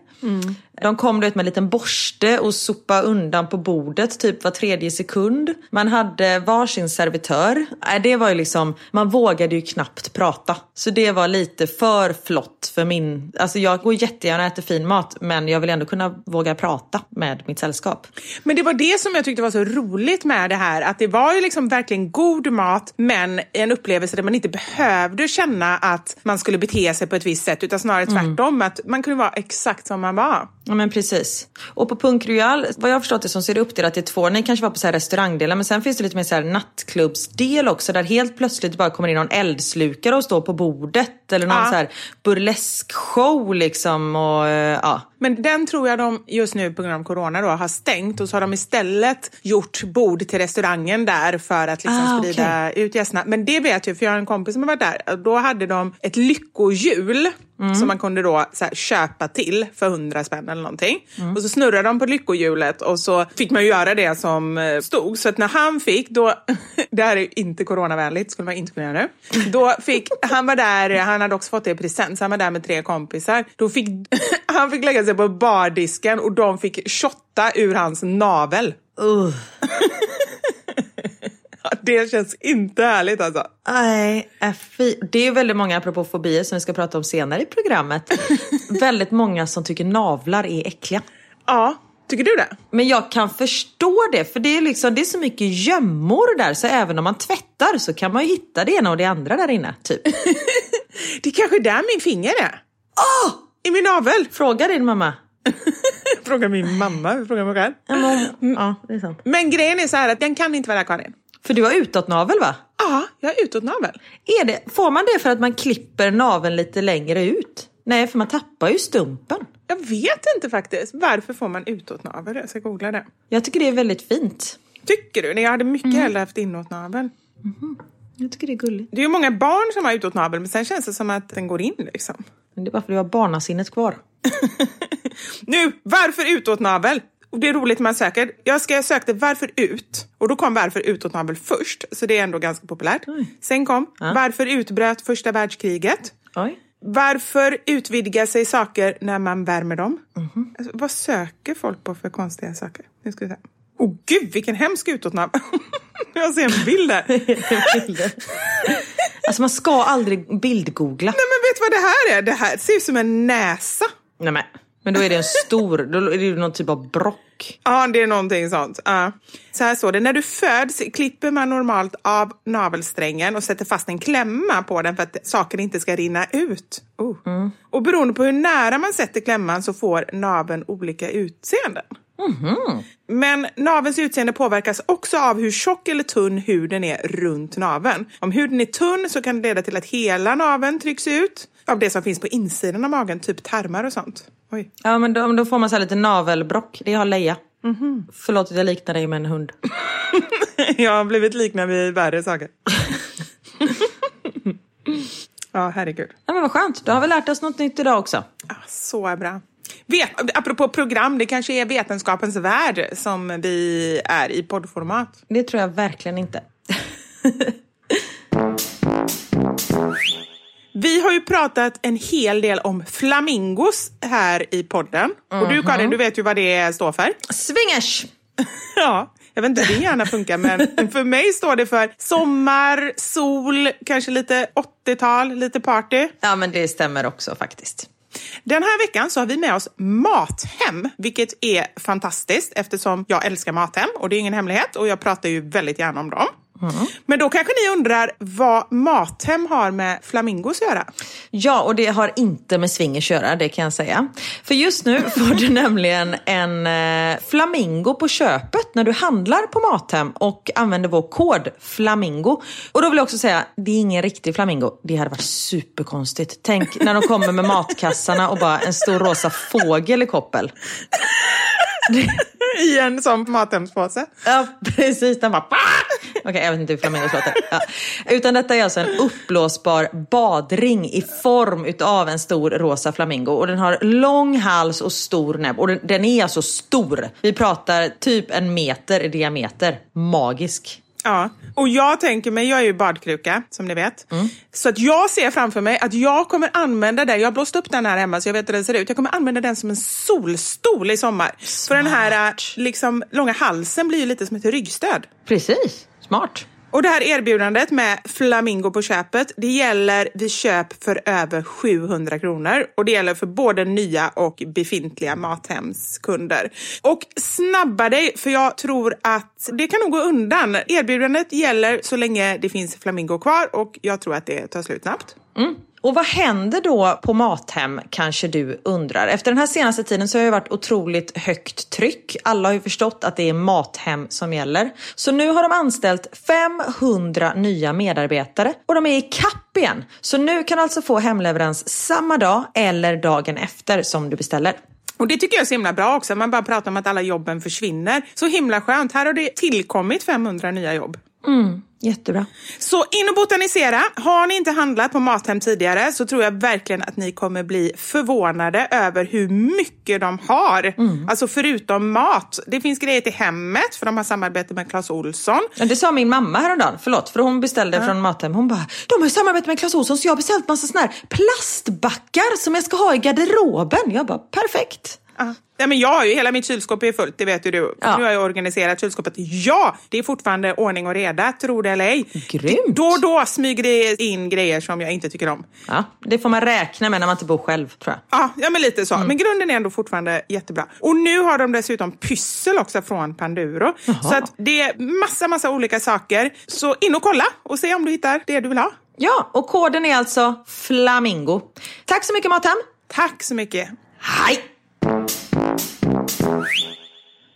De kom du vet, med en liten borste och sopa undan på bordet typ var tredje sekund. Man hade varsin servitör. Nej, det var ju liksom, man vågade ju knappt prata. Så det var lite för flott för min... Alltså jag går jättegärna och äter fin mat men jag vill ändå kunna våga prata med mitt sällskap. Men det var det som jag tyckte var så roligt med det här, att det var ju liksom verkligen god mat men en upplevelse där man inte behövde känna att man skulle bete sig på ett visst sätt utan snarare tvärtom, att man kunde vara exakt som man var. Ja men precis. Och på Punk Royal, vad jag har förstått det som så är det uppdelat i två. Ni kanske var på så här restaurangdelen men sen finns det lite mer så här nattklubbsdel också där helt plötsligt bara kommer in någon eldslukare och står på bordet eller någon Ja. så här burleskshow liksom och eh, ja. Men den tror jag de just nu på grund av corona då har stängt och så har de istället gjort bord till restaurangen där för att liksom Ah, sprida ut gästerna. Men det vet jag för jag har en kompis som har varit där. Då hade de ett lyckohjul som man kunde då så här, köpa till för 100 spänn eller någonting. Och så snurrade de på lyckohjulet och så fick man ju göra det som eh, stod. Så att när han fick, då, det här är inte coronavänligt, skulle man inte kunna göra nu. Då fick, han var där, han hade också fått det i present, så han var där med tre kompisar. Då fick, han fick lägga sig på bardisken och de fick shotta ur hans navel. Uh. Det känns inte härligt alltså. Nej, äh. Det är ju väldigt många, apropå fobier som vi ska prata om senare i programmet, väldigt många som tycker navlar är äckliga. Ja, tycker du det? Men jag kan förstå det, för det är, liksom, det är så mycket gömmor där så även om man tvättar så kan man ju hitta det ena och det andra där inne. Typ. Det är kanske där min finger är. Åh! I min navel! Fråga din mamma. Fråga min mamma, fråga mig själv. Ja, men, ja, det är sant. Men grejen är så här att den kan inte vara där Karin. För du har utåtnavel va? Ja, jag har utåtnavel. Är det, får man det för att man klipper naveln lite längre ut? Nej, för man tappar ju stumpen. Jag vet inte faktiskt. Varför får man utåtnavel? Jag ska googla det. Jag tycker det är väldigt fint. Tycker du? Nej, Jag hade mycket hellre haft inåtnavel. Jag tycker det är gulligt. Det är ju många barn som har utåtnavel men sen känns det som att den går in liksom. Men det är bara för att du har barnasinnet kvar. Nu, varför utåtnavel? Och det är roligt man söker. Jag ska sökte varför ut och då kom varför utåtnavel först, så det är ändå ganska populärt. Sen kom varför utbröt första världskriget? Oj. Varför utvidgar sig saker när man värmer dem? Alltså, vad söker folk på för konstiga saker? Nu ska vi se. Åh gud, vilken hemsk utåtnavel! jag ser en bild där. Nej Alltså man ska aldrig bildgoogla. men vet du vad det här är? Det här ser ut som en näsa. Nej, men, men då är det en stor, då är det ju någon typ av brock. Ja, det är någonting sånt. Ja. Så här står det. När du föds klipper man normalt av navelsträngen och sätter fast en klämma på den för att saker inte ska rinna ut. Oh. Och beroende på hur nära man sätter klämman så får naveln olika utseenden. Men navelns utseende påverkas också av hur tjock eller tunn huden är runt naveln. Om huden är tunn så kan det leda till att hela naveln trycks ut av det som finns på insidan av magen, typ tarmar och sånt. Oj. Ja men då, då får man så här lite navelbrock. Det har Leia. Förlåt att jag liknar dig med en hund. Jag har blivit liknad vid värre saker. ja, herregud. Ja men vad skönt, då har vi lärt oss något nytt idag också. Ah, så bra. Vet, apropå program, det kanske är vetenskapens värld som vi är i poddformat. Det tror jag verkligen inte. Vi har ju pratat en hel del om flamingos här i podden. Och du Karin, du vet ju vad det står för. Swingers! Ja, jag vet inte hur det gärna funkar, men för mig står det för sommar, sol, kanske lite 80-tal, lite party. Ja men det stämmer också faktiskt. Den här veckan så har vi med oss Mathem, vilket är fantastiskt eftersom jag älskar Mathem och det är ingen hemlighet och jag pratar ju väldigt gärna om dem. Men då kanske ni undrar vad Mathem har med flamingos att göra? Ja, och det har inte med swingers att göra, det kan jag säga. För just nu får du nämligen en eh, flamingo på köpet när du handlar på Mathem och använder vår kod FLAMINGO. Och då vill jag också säga, det är ingen riktig flamingo. Det hade varit superkonstigt. Tänk när de kommer med matkassarna och bara en stor rosa fågel i koppel. I en sån Mathemspåse. Ja, precis. Den bara... Okej, jag vet inte hur flamingos låter. Ja. Utan detta är alltså en uppblåsbar badring i form utav en stor rosa flamingo. Och den har lång hals och stor näbb. Och den, den är alltså stor. Vi pratar typ en meter i diameter. Magisk. Ja, och jag tänker mig, jag är ju badkruka som ni vet. Så att jag ser framför mig att jag kommer använda den, jag har blåst upp den här hemma så jag vet hur den ser ut. Jag kommer använda den som en solstol i sommar. För den här äh, liksom, långa halsen blir ju lite som ett ryggstöd. Precis, smart. Och det här erbjudandet med Flamingo på köpet, det gäller vid köp för över 700 kronor. Och det gäller för både nya och befintliga Mathemskunder. Och snabba dig, för jag tror att det kan nog gå undan. Erbjudandet gäller så länge det finns Flamingo kvar och jag tror att det tar slut snabbt. Mm. Och vad händer då på Mathem kanske du undrar? Efter den här senaste tiden så har det varit otroligt högt tryck. Alla har ju förstått att det är Mathem som gäller. Så nu har de anställt 500 nya medarbetare och de är i kapp igen. Så nu kan du alltså få hemleverans samma dag eller dagen efter som du beställer. Och det tycker jag är så himla bra också. Man bara pratar om att alla jobben försvinner. Så himla skönt. Här har det tillkommit 500 nya jobb. Jättebra. Så in och botanisera. Har ni inte handlat på Mathem tidigare så tror jag verkligen att ni kommer bli förvånade över hur mycket de har. Alltså förutom mat. Det finns grejer till hemmet för de har samarbete med Clas Olsson. Det sa min mamma häromdagen, förlåt, för hon beställde från Mathem. Hon bara, de har samarbete med Clas Ohlson så jag har beställt massa såna här plastbackar som jag ska ha i garderoben. Jag bara, perfekt. Ja. Ja, men jag har ju, hela mitt kylskåp är fullt, det vet ju du. Ja. Nu har jag organiserat kylskåpet. Ja, det är fortfarande ordning och reda, tro det eller ej. Grymt. Då och då smyger det in grejer som jag inte tycker om. Ja, det får man räkna med när man inte bor själv, tror jag. Ja, ja men lite så. Men grunden är ändå fortfarande jättebra. Och nu har de dessutom pyssel också från Panduro. Så att det är massa, massa olika saker. Så in och kolla och se om du hittar det du vill ha. Ja, och koden är alltså Flamingo. Tack så mycket Mathem. Tack så mycket. Hej!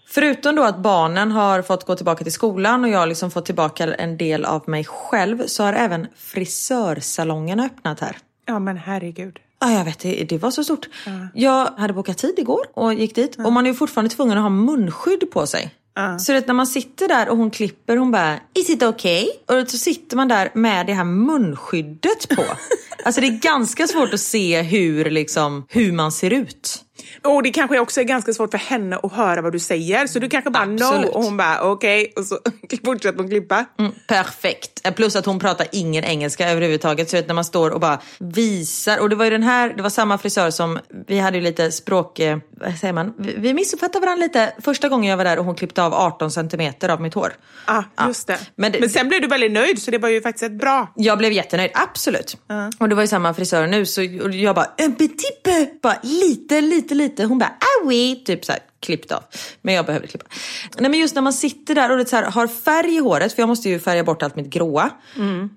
Förutom då att barnen har fått gå tillbaka till skolan och jag har liksom fått tillbaka en del av mig själv så har även frisörsalongen öppnat här. Ja, men herregud. Ja, jag vet, det, det var så stort. Jag hade bokat tid igår och gick dit och man är ju fortfarande tvungen att ha munskydd på sig. Så det, när man sitter där och hon klipper, hon bara “Is it okay?” och så sitter man där med det här munskyddet på. alltså det är ganska svårt att se hur, liksom, hur man ser ut. Och det kanske också är ganska svårt för henne att höra vad du säger. Så du kanske bara no Absolut. och hon bara okej och så fortsätter hon klippa. Mm, perfekt. Plus att hon pratar ingen engelska överhuvudtaget. Så vet, när man står och bara visar. Och det var ju den här, det var samma frisör som, vi hade ju lite språk, eh, vad säger man? Vi, vi missuppfattade varandra lite första gången jag var där och hon klippte av 18 centimeter av mitt hår. Ah, Ja. just det. Men Men, sen blev du väldigt nöjd så det var ju faktiskt ett bra. Jag blev jättenöjd, absolut. Och det var ju samma frisör nu så och jag bara un petit peu, bara lite, lite, lite. Hon bara ah oui, typ så här klippt av. Men jag behöver klippa. Nej men just när man sitter där och det så här, har färg i håret, för jag måste ju färga bort allt mitt gråa.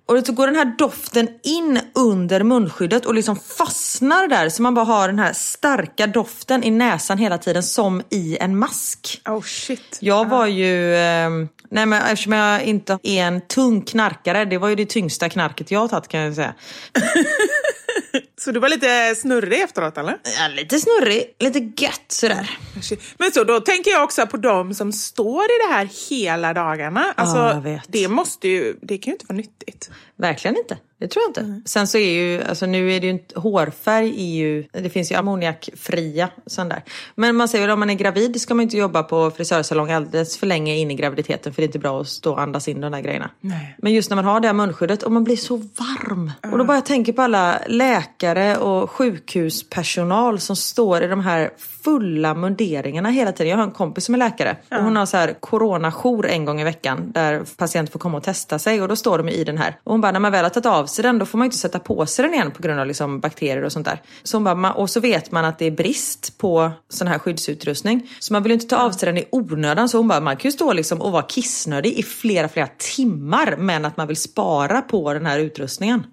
Och det så går den här doften in under munskyddet och liksom fastnar där så man bara har den här starka doften i näsan hela tiden som i en mask. Oh shit. Jag var ju, eh, nej men eftersom jag inte är en tung knarkare, det var ju det tyngsta knarket jag har tagit kan jag säga. Så du var lite snurrig efteråt eller? Ja, lite snurrig, lite gött sådär. Men så då tänker jag också på de som står i det här hela dagarna. Alltså, Ja, jag vet. Det måste ju, det kan ju inte vara nyttigt. Verkligen inte. Det tror jag inte. Sen så är ju, alltså nu är det ju inte, hårfärg är ju, det finns ju ammoniakfria sån där. Men man säger väl om man är gravid ska man inte jobba på frisörsalong alldeles för länge in i graviditeten för det är inte bra att stå och andas in de där grejerna. Nej. Men just när man har det här munskyddet och man blir så varm. Och då bara jag tänker på alla läkare och sjukhuspersonal som står i de här fulla munderingarna hela tiden. Jag har en kompis som är läkare och hon har så här coronajour en gång i veckan där patienter får komma och testa sig och då står de i den här. Och hon bara, när man väl har tagit av sig den då får man ju inte sätta på sig den igen på grund av liksom bakterier och sånt där. Så hon bara, och så vet man att det är brist på sån här skyddsutrustning. Så man vill ju inte ta av sig den i onödan. Så hon bara, man kan ju stå liksom och vara kissnödig i flera, flera timmar men att man vill spara på den här utrustningen.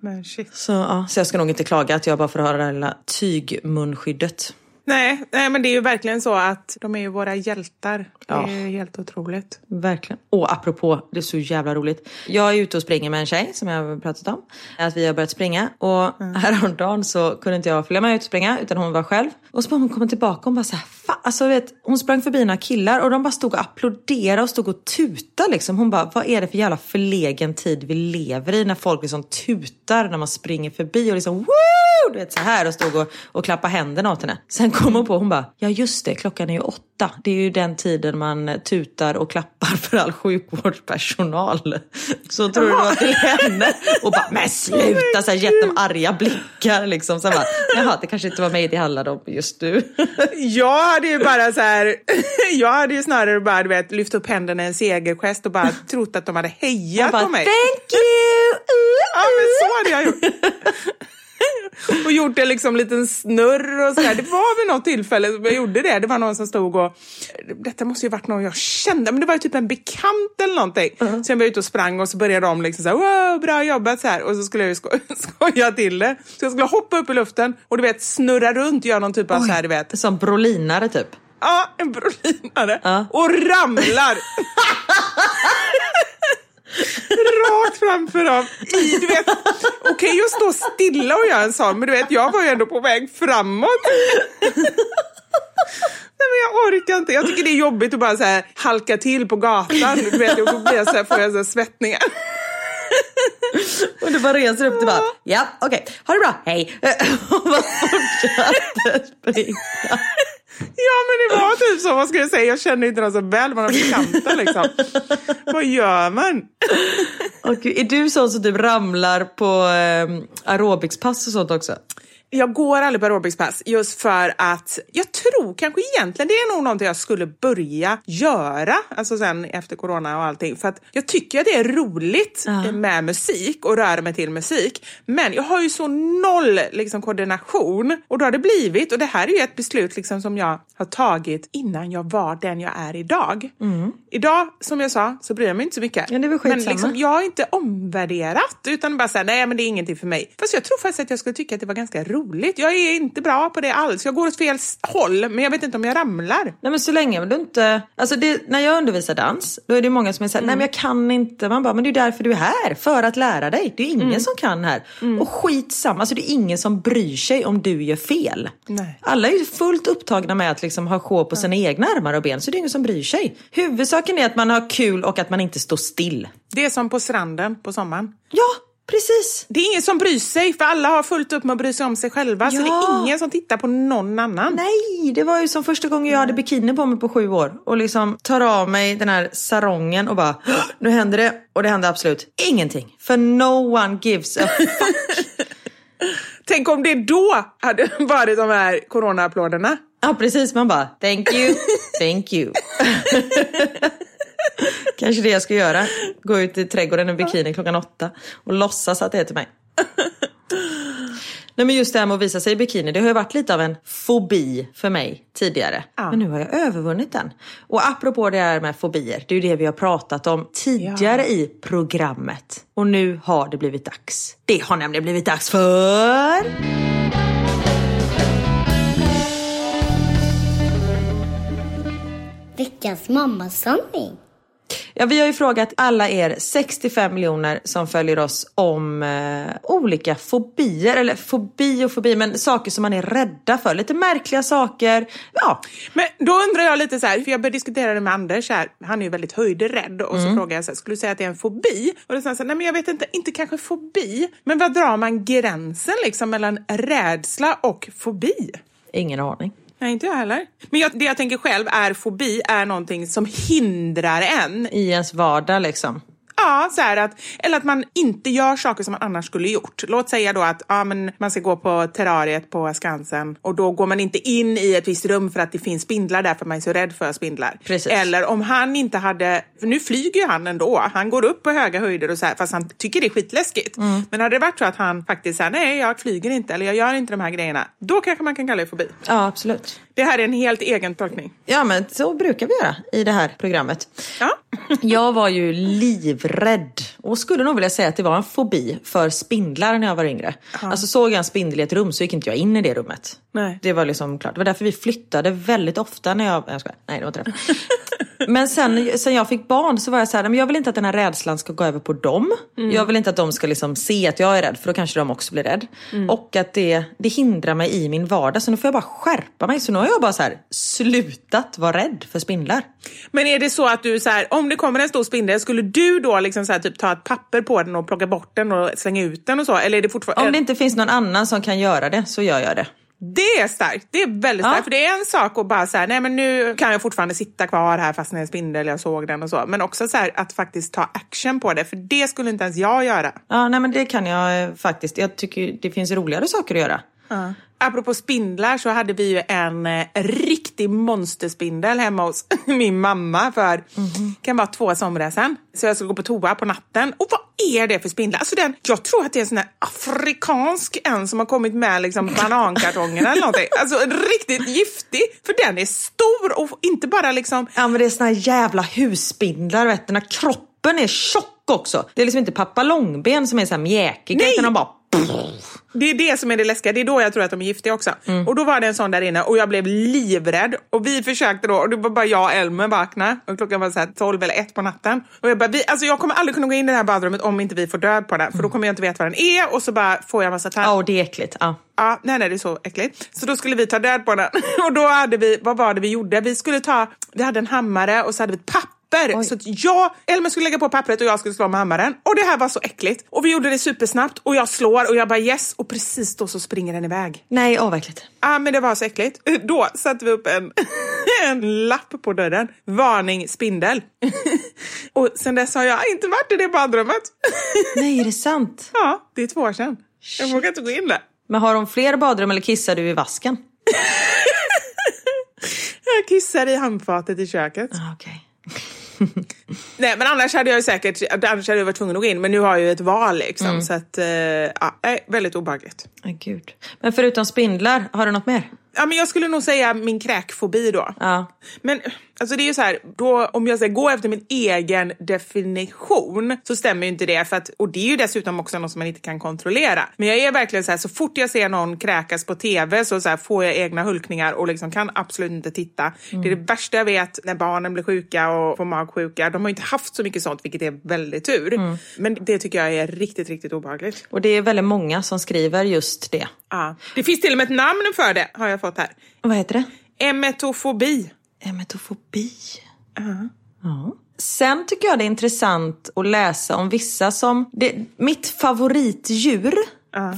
Men shit. Så, ja, så jag ska nog inte klaga att jag bara får ha det där lilla tygmunskyddet. Nej, nej, men det är ju verkligen så att de är ju våra hjältar. Det Ja. är helt otroligt. Verkligen. Och apropå, det är så jävla roligt. Jag är ute och springer med en tjej som jag har pratat om. Att vi har börjat springa. Och häromdagen så kunde inte jag följa med ut och springa utan hon var själv. Och så bara hon kommer tillbaka och bara så här, "Fan." alltså vet, hon sprang förbi några killar och de bara stod och applåderade och stod och tutade liksom. Hon bara, vad är det för jävla förlegen tid vi lever i när folk liksom tutar när man springer förbi och liksom! Woo! Du vet så här och stod och, och klappade händerna åt henne. Sen kom hon på, hon bara, ja just det, klockan är ju åtta. Det är ju den tiden man tutar och klappar för all sjukvårdspersonal. Så tror du det var till henne. Och bara, men sluta! Så här, gett dem arga blickar liksom. Sen bara, jaha, det kanske inte var mig det handlade om just nu. Jag hade ju bara så här, jag hade ju snarare bara du vet, lyft upp händerna i en segergest och bara trott att de hade hejat bara, på mig. Thank you! Uh, Ja, men så hade jag gjort. och gjort en liksom liten snurr och sådär. Det var vid något tillfälle som jag gjorde det. Det var någon som stod och... Detta måste ju varit någon jag kände, men det var ju typ en bekant eller någonting. Så jag var ute och sprang och så började de liksom såhär, wow, bra jobbat så här. Och så skulle jag ju sko skoja till det. Så jag skulle hoppa upp i luften och du vet snurra runt, göra någon typ av så här, du vet. Som brolinare typ. Ja, en brolinare. Ja. Och ramlar. Rakt framför dem. I, du vet, okej att stå stilla och göra en sån, men du vet, jag var ju ändå på väg framåt. Nej, men jag orkar inte. Jag tycker det är jobbigt att bara så här, halka till på gatan. Du vet, och då blir jag så här, får jag så här svettningar. Och du bara reser upp och bara, ja okej, ha det bra, hej. Och bara fortsatte springa. Ja, men det var typ så. Vad ska jag säga? Jag känner inte dem så väl. Man har bekanta liksom. Vad gör man? Och är du sån som typ ramlar på eh, aerobicspass och sånt också? Jag går aldrig på aerobicspass just för att jag tror kanske egentligen det är nog någonting jag skulle börja göra, alltså sen efter corona och allting. För att jag tycker att det är roligt Ja. med musik och röra mig till musik. Men jag har ju så noll liksom, koordination och då har det blivit, och det här är ju ett beslut liksom, som jag har tagit innan jag var den jag är idag. Idag, som jag sa, så bryr jag mig inte så mycket. Mm. Ja, men liksom, jag har inte omvärderat utan bara säga nej men det är ingenting för mig. Fast jag tror faktiskt att jag skulle tycka att det var ganska roligt. Jag är inte bra på det alls. Jag går åt fel håll men jag vet inte om jag ramlar. Nej men så länge du inte, alltså det, när jag undervisar dans, då är det många som är såhär, nej men jag kan inte. Man bara, men det är därför du är här, för att lära dig. Det är ingen som kan här. Och skitsamma, alltså det är ingen som bryr sig om du gör fel. Nej. Alla är ju fullt upptagna med att liksom ha sjå på sina egna armar och ben, så det är ingen som bryr sig. Huvudsaken är att man har kul och att man inte står still. Det är som på stranden på sommaren. Ja, precis. Det är ingen som bryr sig för alla har fullt upp med att bry sig om sig själva. Så det är Ja. ingen som tittar på någon annan. Nej, det var ju som första gången jag hade bikini på mig på sju år och liksom tar av mig den här sarongen och bara nu händer det och det hände absolut ingenting. För no one gives a fuck. Tänk om det då hade varit de här coronaapplåderna. Ja precis, man bara thank you, thank you. Kanske det jag ska göra. Gå ut i trädgården i bikini klockan åtta och låtsas att det är till mig. Nej men just det här med att visa sig i bikini, det har ju varit lite av en fobi för mig tidigare. Ja. Men nu har jag övervunnit den. Och apropå det här med fobier, det är ju det vi har pratat om tidigare i programmet. Och nu har det blivit dags. Det har nämligen blivit dags för... Veckans mammasanning. Ja, vi har ju frågat alla er 65 miljoner som följer oss om eh, olika fobier, eller fobi och fobi, men saker som man är rädda för. Lite märkliga saker. Ja, Men då undrar jag lite så här, för jag började diskutera det med Anders här. Han är ju väldigt höjdrädd och så Mm. frågade jag så här, skulle du säga att det är en fobi? Och då sa han så här, nej men jag vet inte, inte kanske fobi, men vad drar man gränsen liksom mellan rädsla och fobi? ingen aning. Nej, inte jag heller. Men jag, det jag tänker själv är fobi är någonting som hindrar en I ens vardag liksom. Ja, så här att, eller att man inte gör saker som man annars skulle gjort. Låt säga då att ja, men man ska gå på terrariet på Skansen och då går man inte in i ett visst rum för att det finns spindlar där för man är så rädd för spindlar. Precis. Eller om han inte hade, för nu flyger ju han ändå, han går upp på höga höjder och så här, fast han tycker det är skitläskigt. Mm. Men hade det varit så att han faktiskt säger nej jag flyger inte eller jag gör inte de här grejerna, då kanske man kan kalla det fobi. Ja, absolut. Det här är en helt egen tolkning. Ja, men så brukar vi göra i det här programmet. Ja. Jag var ju livrädd och skulle nog vilja säga att det var en fobi för spindlar när jag var yngre. Alltså såg jag en spindel i ett rum så gick inte jag in i det rummet. Nej. Det var liksom klart. Det var därför vi flyttade väldigt ofta när jag... Jag skojar. Nej, det var inte det. Men sen, sen jag fick barn så var jag så här, men jag vill inte att den här rädslan ska gå över på dem. Jag vill inte att de ska liksom se att jag är rädd för då kanske de också blir rädd. Och att det, det hindrar mig i min vardag så nu får jag bara skärpa mig. Så nu har jag bara så här, slutat vara rädd för spindlar. Men är det så att du, så här, om det kommer en stor spindel, skulle du då liksom så här, typ, ta ett papper på den och plocka bort den och slänga ut den och så? Eller är det fortfarande... Om det inte finns någon annan som kan göra det så gör jag det. Det är starkt. Det är väldigt Ja. starkt. För det är en sak att bara säga, nej men nu kan jag fortfarande sitta kvar här fast det är en spindel, jag såg den och så. Men också så här, att faktiskt ta action på det, för det skulle inte ens jag göra. Ja, nej men det kan jag eh, faktiskt. Jag tycker det finns roligare saker att göra. Ja. Apropå spindlar så hade vi ju en eh, riktig monsterspindel hemma hos min mamma för kan vara två somrar sedan. Så jag skulle gå på toa på natten. Och vad är det för spindlar? Alltså den, jag tror att det är en sån här afrikansk en som har kommit med liksom banankartongerna eller någonting. Alltså riktigt giftig. För den är stor och inte bara liksom Ja men det är såna här jävla husspindlar vet du. När kroppen är tjock också. Det är liksom inte pappa långben som är så här mjäkiga Nej! utan de bara... Det är det som är det läskiga. Det är då jag tror att de är giftiga också. Och då var det en sån där inne och jag blev livrädd. Och vi försökte då och det var bara jag och Elmer vakna. Och klockan var så här 12 eller 1 på natten. Och jag bara, vi, alltså jag kommer aldrig kunna gå in i det här badrummet om inte vi får död på den. För då kommer jag inte veta vad den är och så bara får jag massa Ja och det är äckligt. Ja. Ja, nej, nej, det är så äckligt. Så då skulle vi ta död på den. Och då hade vi, vad var det vi gjorde? Vi skulle ta, vi hade en hammare och så hade vi ett papper. Så att jag, Elmer skulle lägga på pappret och jag skulle slå med hammaren. Och det här var så äckligt. Och vi gjorde det supersnabbt och jag slår och jag bara yes. Och precis då så springer den iväg. Nej, åh vad äckligt. Ja, men det var så äckligt. Då satte vi upp en, en lapp på dörren. Varning spindel. och sen dess har jag inte varit i det badrummet. Nej, är det sant? ja, det är två år sedan. Jag vågar inte gå in där. Men har de fler badrum eller kissar du i vasken? Jag kissar i handfatet i köket. Ah, Okej. Nej, men annars hade jag säkert annars hade jag varit tvungen att gå in. Men nu har jag ju ett val liksom. Så att, eh, ja, väldigt obehagligt. Ah, gud. Men förutom spindlar, har du något mer? Ja, men jag skulle nog säga min kräkfobi då. Ja. Men alltså det är ju så här, då, om jag ska gå efter min egen definition så stämmer ju inte det. För att, och det är ju dessutom också något som man inte kan kontrollera. Men jag är verkligen så här, så fort jag ser någon kräkas på tv så, så här, får jag egna hulkningar och liksom kan absolut inte titta. Det är det värsta jag vet när barnen blir sjuka och får magsjuka. De har ju inte haft så mycket sånt, vilket är väldigt tur. Men det tycker jag är riktigt, riktigt obehagligt. Och det är väldigt många som skriver just det. Ja. Det finns till och med ett namn för det, har jag fått här. Vad heter det? Emetofobi. Emetofobi. Ja. Sen tycker jag det är intressant att läsa om vissa som... Det, mitt favoritdjur,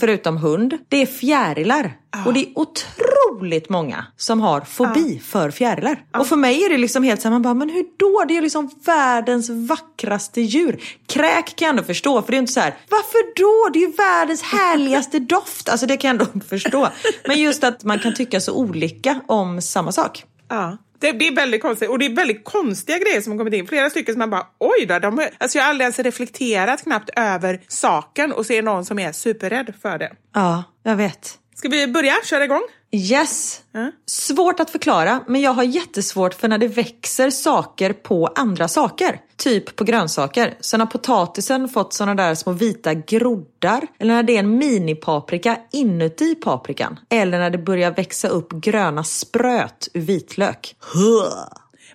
förutom hund, det är fjärilar. Och det är otroligt många som har fobi för fjärilar. Och för mig är det liksom helt såhär, man bara, men hur då? Det är ju liksom världens vackraste djur. Kräk kan jag ändå förstå, för det är inte så här, varför då? Det är ju världens härligaste doft. Alltså det kan jag ändå förstå. Men just att man kan tycka så olika om samma sak. Ja. Det, det är väldigt konstigt. Och det är väldigt konstiga grejer som har kommit in. Flera stycken som man bara, oj då. De, alltså jag har aldrig ens reflekterat knappt över saken och ser någon som är superrädd för det. Ja, jag vet. Ska vi börja köra igång? Yes. Ja. Svårt att förklara, men jag har jättesvårt för när det växer saker på andra saker. Typ på grönsaker. Så när potatisen fått såna där små vita groddar. Eller när det är en minipaprika inuti paprikan. Eller när det börjar växa upp gröna spröt ur vitlök.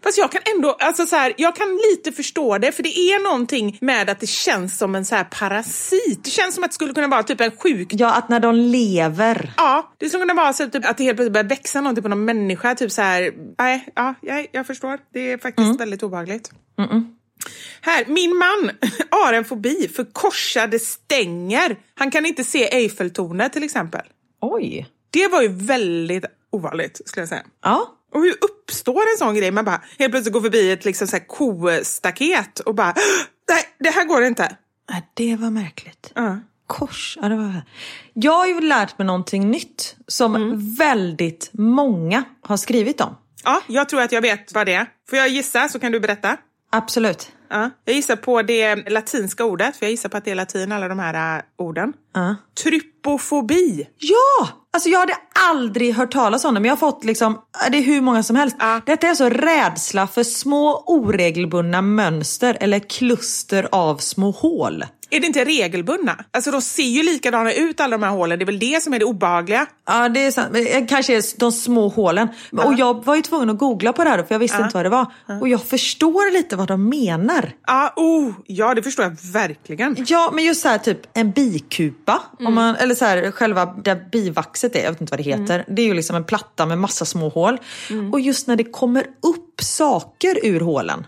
Fast jag kan ändå, alltså så här, jag kan lite förstå det för det är någonting med att det känns som en så parasit. Det känns som att det skulle kunna vara typ en sjuk Ja, att när de lever. Ja, det skulle kunna vara så typ, att det helt plötsligt börjar växa någonting på någon människa. Typ så här, nej, ja, jag, jag förstår. Det är faktiskt väldigt obehagligt. Här, min man har en fobi för korsade stänger. Han kan inte se Eiffeltornet till exempel. Oj. Det var ju väldigt ovanligt skulle jag säga. Ja. Och hur uppstår en sån grej? Man bara helt plötsligt går förbi ett liksom så här kostaket och bara, nej, det här går inte. Ja, det var märkligt. Ja. Kors, ja det var... Jag har ju lärt mig någonting nytt som väldigt många har skrivit om. ja, jag tror att jag vet vad det är. Får jag gissa så kan du berätta? Absolut. Ja. Jag gissar på det latinska ordet, för jag gissar på att det är latin alla de här äh, orden. Ja. Trypofobi. Ja! Alltså jag hade aldrig hört talas om det men jag har fått liksom, ja, det är hur många som helst. Ja. Detta är alltså rädsla för små oregelbundna mönster eller kluster av små hål. Är det inte regelbundna? Alltså de ser ju likadana ut alla de här hålen. Det är väl det som är det obehagliga? Ja, det är sant. Eh, Kanske är de små hålen. Och jag var ju tvungen att googla på det här för jag visste inte vad det var. Och jag förstår lite vad de menar. Ja, oh, ja det förstår jag verkligen. Ja, men just så här typ en bikupa. Om man, eller så här, själva där bivaxet är, jag vet inte vad det heter. Det är ju liksom en platta med massa små hål. Och just när det kommer upp saker ur hålen.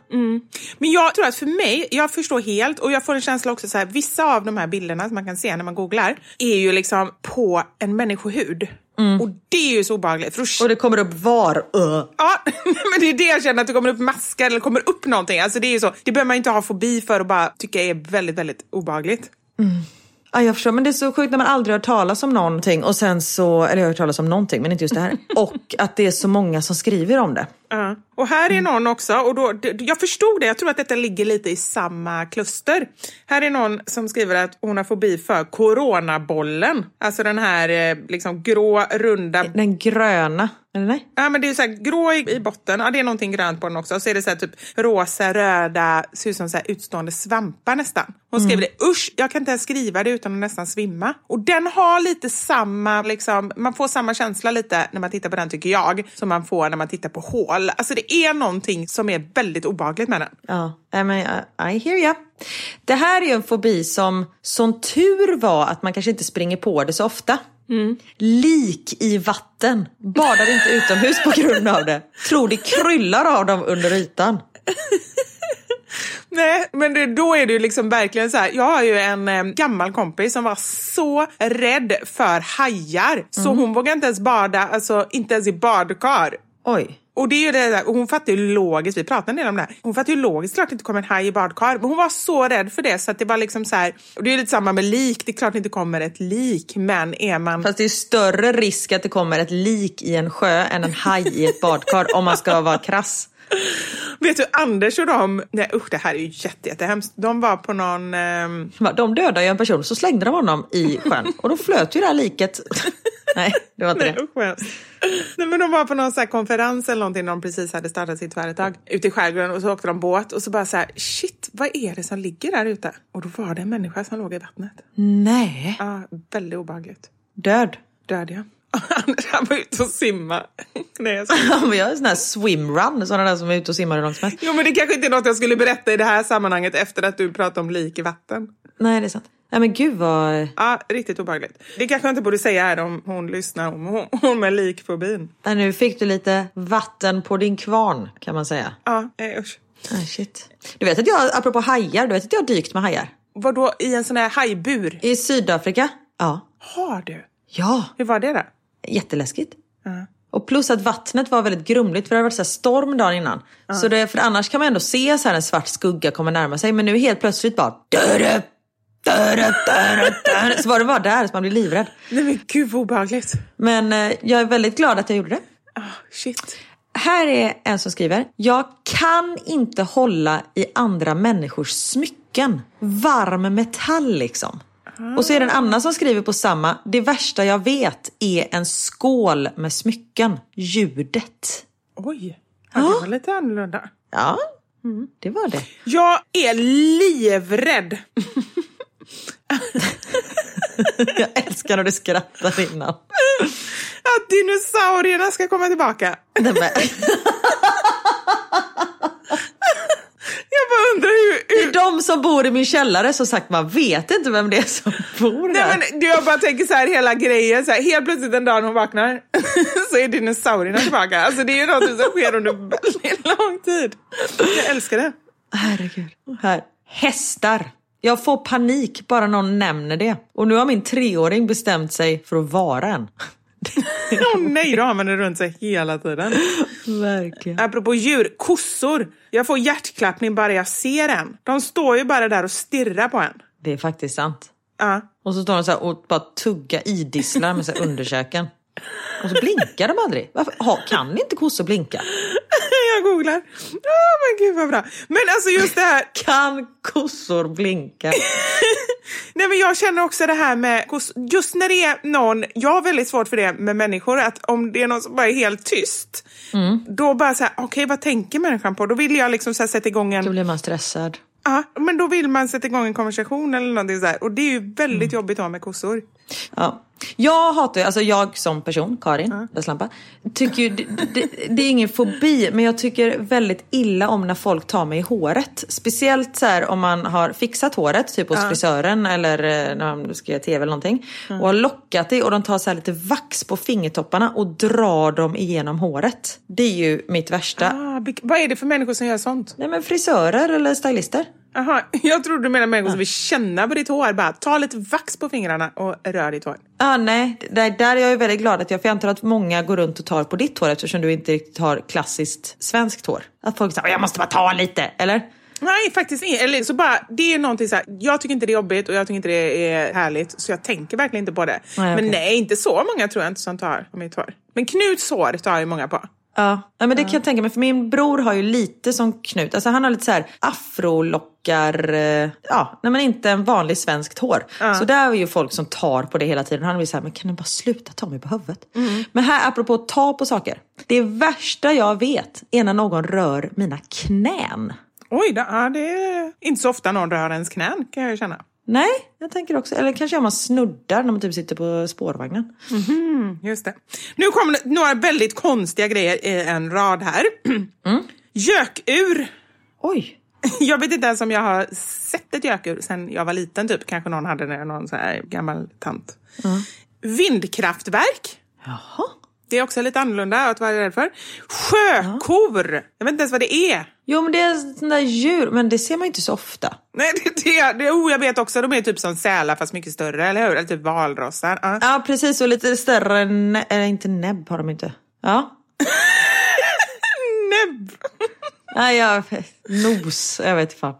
Men jag tror att för mig, jag förstår helt och jag får en känsla också så här, vissa av de här bilderna som man kan se när man googlar är ju liksom på en människohud. Och det är ju så obehagligt. För Och det kommer upp var. Uh. Ja, men det är det jag känner, att det kommer upp maskar eller kommer upp någonting. Alltså det är ju så, det behöver man inte ha fobi för och bara tycka är väldigt, väldigt obehagligt. Ja, jag förstår, men det är så sjukt när man aldrig har hört talas om någonting och sen så, eller jag har hört talas om någonting men inte just det här. och att det är så många som skriver om det. Ja. Och här är någon också, och då, jag förstod det, jag tror att detta ligger lite i samma kluster. Här är någon som skriver att hon har fobi för coronabollen. Alltså den här eh, liksom grå, runda Den gröna, eller nej? Ja, men det är så här grå i, i botten, ja det är någonting grönt på den också. Och så är det så här typ rosa, röda, ser ut som så här utstående svampar nästan. Hon skriver det, usch, jag kan inte ens skriva det utan att nästan svimma. Och den har lite samma, liksom, man får samma känsla lite när man tittar på den tycker jag, som man får när man tittar på hål. Alltså det är någonting som är väldigt obehagligt med den. Ja, nej, men I, I hear ya. Det här är en fobi som, som tur var att man kanske inte springer på det så ofta. Lik i vatten. Badar inte utomhus på grund av det. Tror det kryllar av dem under ytan. Nej, men det, då är det ju liksom verkligen så här. Jag har ju en eh, gammal kompis som var så rädd för hajar. Så hon vågar inte ens bada, alltså inte ens i badkar. Oj. Och det är ju det där, och hon fattar ju logiskt, vi pratade en del om det här. Hon fattar ju logiskt klart det inte kommer en haj i badkar. Men hon var så rädd för det så att det var liksom så här. Och det är ju lite samma med lik, det är klart det inte kommer ett lik. Men är man... Fast det är större risk att det kommer ett lik i en sjö än en haj i ett badkar om man ska vara krass. Vet du, Anders och de, nej usch det här är ju jätte, jättehemskt. De var på någon... ehm, De dödade ju en person så slängde de honom i sjön och då flöt ju det här liket. Nej, det var inte Nej, det. usch. Nej, men de var på någon så konferens eller någonting när de precis hade startat sitt företag ute i skärgården och så åkte de båt och så bara så här, shit, vad är det som ligger där ute? Och då var det en människa som låg i vattnet. Nej. Ja, väldigt obehagligt. Död. Död ja. Han var ute och simma. Nej, jag. Ja, men jag en sån här swimrun, sådana där som är ute och simmar hur långt som helst. Jo men det kanske inte är något jag skulle berätta i det här sammanhanget efter att du pratade om lik i vatten. Nej, det är sant. Nej men gud vad... Ja, riktigt obehagligt. Det kanske jag inte borde säga här om hon lyssnar, om hon, hon med likfobin. Nej, nu fick du lite vatten på din kvarn kan man säga. Ja, eh, usch. Nej, shit. Du vet att jag, apropå hajar, du vet att jag har dykt med hajar? Vadå, i en sån här hajbur? I Sydafrika? Ja. Har du? Ja, Hur var det då? jätteläskigt. Och plus att vattnet var väldigt grumligt för det hade varit så här storm dagen innan. Så det, för annars kan man ändå se så här en svart skugga komma närma sig. Men nu helt plötsligt bara... Dörre. Så var det bara där så man blir livrädd. Nej men gud vad obehagligt. Men eh, jag är väldigt glad att jag gjorde det. Ah, shit. Här är en som skriver. Jag kan inte hålla i andra människors smycken. Varm metall liksom. Och så är det en annan som skriver på samma. Det värsta jag vet är en skål med smycken. Ljudet. Oj, ja, det var lite annorlunda. Ja, det var det. Jag är livrädd. Jag älskar när du skrattar innan. Att dinosaurierna ska komma tillbaka. Nej, men, Jag bara undrar hur... det hur... är de som bor i min källare som sagt man vet inte vem det är som bor där. Nej, men jag bara tänker så här hela grejen, så här, helt plötsligt en dag när hon vaknar så är dinosaurierna tillbaka. Alltså det är ju något som sker under väldigt lång tid. Jag älskar det. Herregud. Här. Hästar. Jag får panik bara någon nämner det. Och nu har min treåring bestämt sig för att vara en. Åh nej, då har man det runt sig hela tiden. Verkligen. Apropå djur, kossor. Jag får hjärtklappning bara jag ser en. De står ju bara där och stirrar på en. Det är faktiskt sant. Ja. Och så står de så här och bara tugga idisslar med så underkäken. Och så blinkar de aldrig. Varför? Ha, kan inte kossor blinka? Jag googlar. Åh men gud vad bra. Men alltså just det här. Kan kossor blinka? Nej men jag känner också det här med, just när det är någon, jag har väldigt svårt för det med människor, att om det är någon som bara är helt tyst, då bara så här, okej vad tänker människan på? Då vill jag liksom så här sätta igång Då en, blir man stressad. Ja, men då vill man sätta igång en konversation eller någonting så här. Och det är ju väldigt jobbigt att ha med kossor. Ja. Jag hatar alltså jag som person, Karin Desslampa, tycker ju, det, det, det är ingen fobi, men jag tycker väldigt illa om när folk tar mig i håret. Speciellt så här om man har fixat håret, typ hos frisören eller eh, när man ska göra tv eller någonting. Och har lockat det och de tar så lite vax på fingertopparna och drar dem igenom håret. Det är ju mitt värsta. Ah, vad är det för människor som gör sånt? Nej men frisörer eller stylister. Aha, jag trodde du menade människor som vill känna på ditt hår. Bara ta lite vax på fingrarna och rör ditt hår. Ah, nej, där, där är jag väldigt glad att jag, för jag antar att många går runt och tar på ditt hår eftersom du inte riktigt har klassiskt svenskt hår. Att folk säger jag måste bara ta lite, eller? Nej, faktiskt inte. Eller så bara, det är någonting så här, jag tycker inte det är jobbigt och jag tycker inte det är härligt. Så jag tänker verkligen inte på det. Nej, Men okej. nej, inte så många tror jag inte som tar på mitt hår. Men Knuts hår tar ju många på. Ja, ja men det kan jag tänka mig. För min bror har ju lite som Knut. Alltså han har lite så här afrolockar. eh, Ja, nej men inte en vanlig svenskt hår. Så där är ju folk som tar på det hela tiden. Han blir så här, men kan du bara sluta ta mig på huvudet? Men här apropå att ta på saker. Det värsta jag vet är när någon rör mina knän. Oj, ja, det är inte så ofta någon rör ens knän kan jag ju känna. Nej, jag tänker också. Eller kanske om man snuddar när man typ sitter på spårvagnen. Just det. Nu kommer några väldigt konstiga grejer i en rad här. Gökur. Oj. Jag vet inte ens om jag har sett ett gökur sen jag var liten. Typ. Kanske någon hade det, någon så här gammal tant. Vindkraftverk. Jaha. Det är också lite annorlunda att vara rädd för. Sjökor. Jag vet inte ens vad det är. Jo men det är sådana där djur, men det ser man inte så ofta. Nej, det, det, det, oh, jag vet också. De är typ som sälar fast mycket större, eller hur? Eller typ valrossar. Ja. Ja precis, och lite större, nä- eller inte näbb har de inte. Ja. Näbb! Nej, jag, nos, jag vet fan.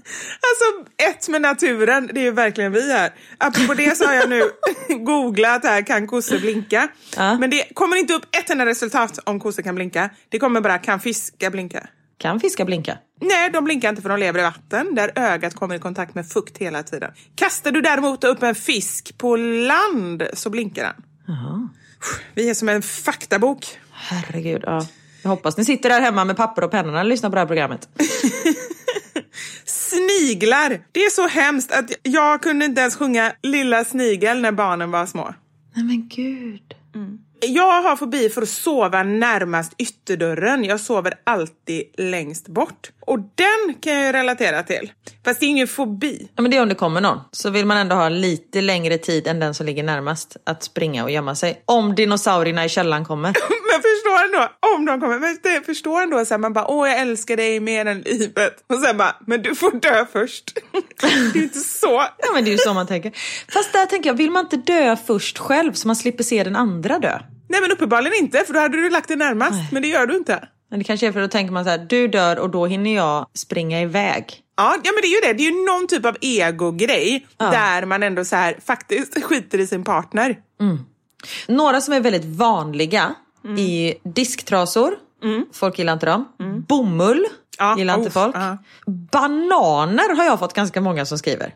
Alltså, ett med naturen, det är ju verkligen vi här. Apropå det så har jag nu googlat här, kan kossor blinka? Ja. Men det kommer inte upp ett enda resultat om kossor kan blinka. Det kommer bara, kan fiskar blinka? Kan fiskar blinka? Nej, de blinkar inte för de lever i vatten där ögat kommer i kontakt med fukt hela tiden. Kastar du däremot upp en fisk på land så blinkar den. Vi är som en faktabok. Herregud, ja. Jag hoppas ni sitter där hemma med papper och penna och lyssnar på det här programmet. Sniglar! Det är så hemskt att jag kunde inte ens sjunga Lilla snigel när barnen var små. Nej men gud. Jag har fobi för att sova närmast ytterdörren. Jag sover alltid längst bort. Och den kan jag ju relatera till. Fast det är ingen fobi. Ja, men det är om det kommer någon. Så vill man ändå ha lite längre tid än den som ligger närmast att springa och gömma sig. Om dinosaurierna i källaren kommer. Men förstår ändå, om de kommer, men det förstår ändå så här, man bara åh jag älskar dig mer än livet. Och sen bara, men du får dö först. det är inte så. Ja men det är ju så man tänker. Fast där tänker jag, vill man inte dö först själv så man slipper se den andra dö? Nej men uppenbarligen inte, för då hade du lagt dig närmast. Men det gör du inte. Men det kanske är för att då tänker man så här, du dör och då hinner jag springa iväg. Ja, ja men det är ju det. Det är ju någon typ av ego-grej där man ändå så här faktiskt skiter i sin partner. Några som är väldigt vanliga Mm. i disktrasor. Folk gillar inte dem. Bomull Ja, gillar inte uff, folk. ja. Bananer har jag fått ganska många som skriver.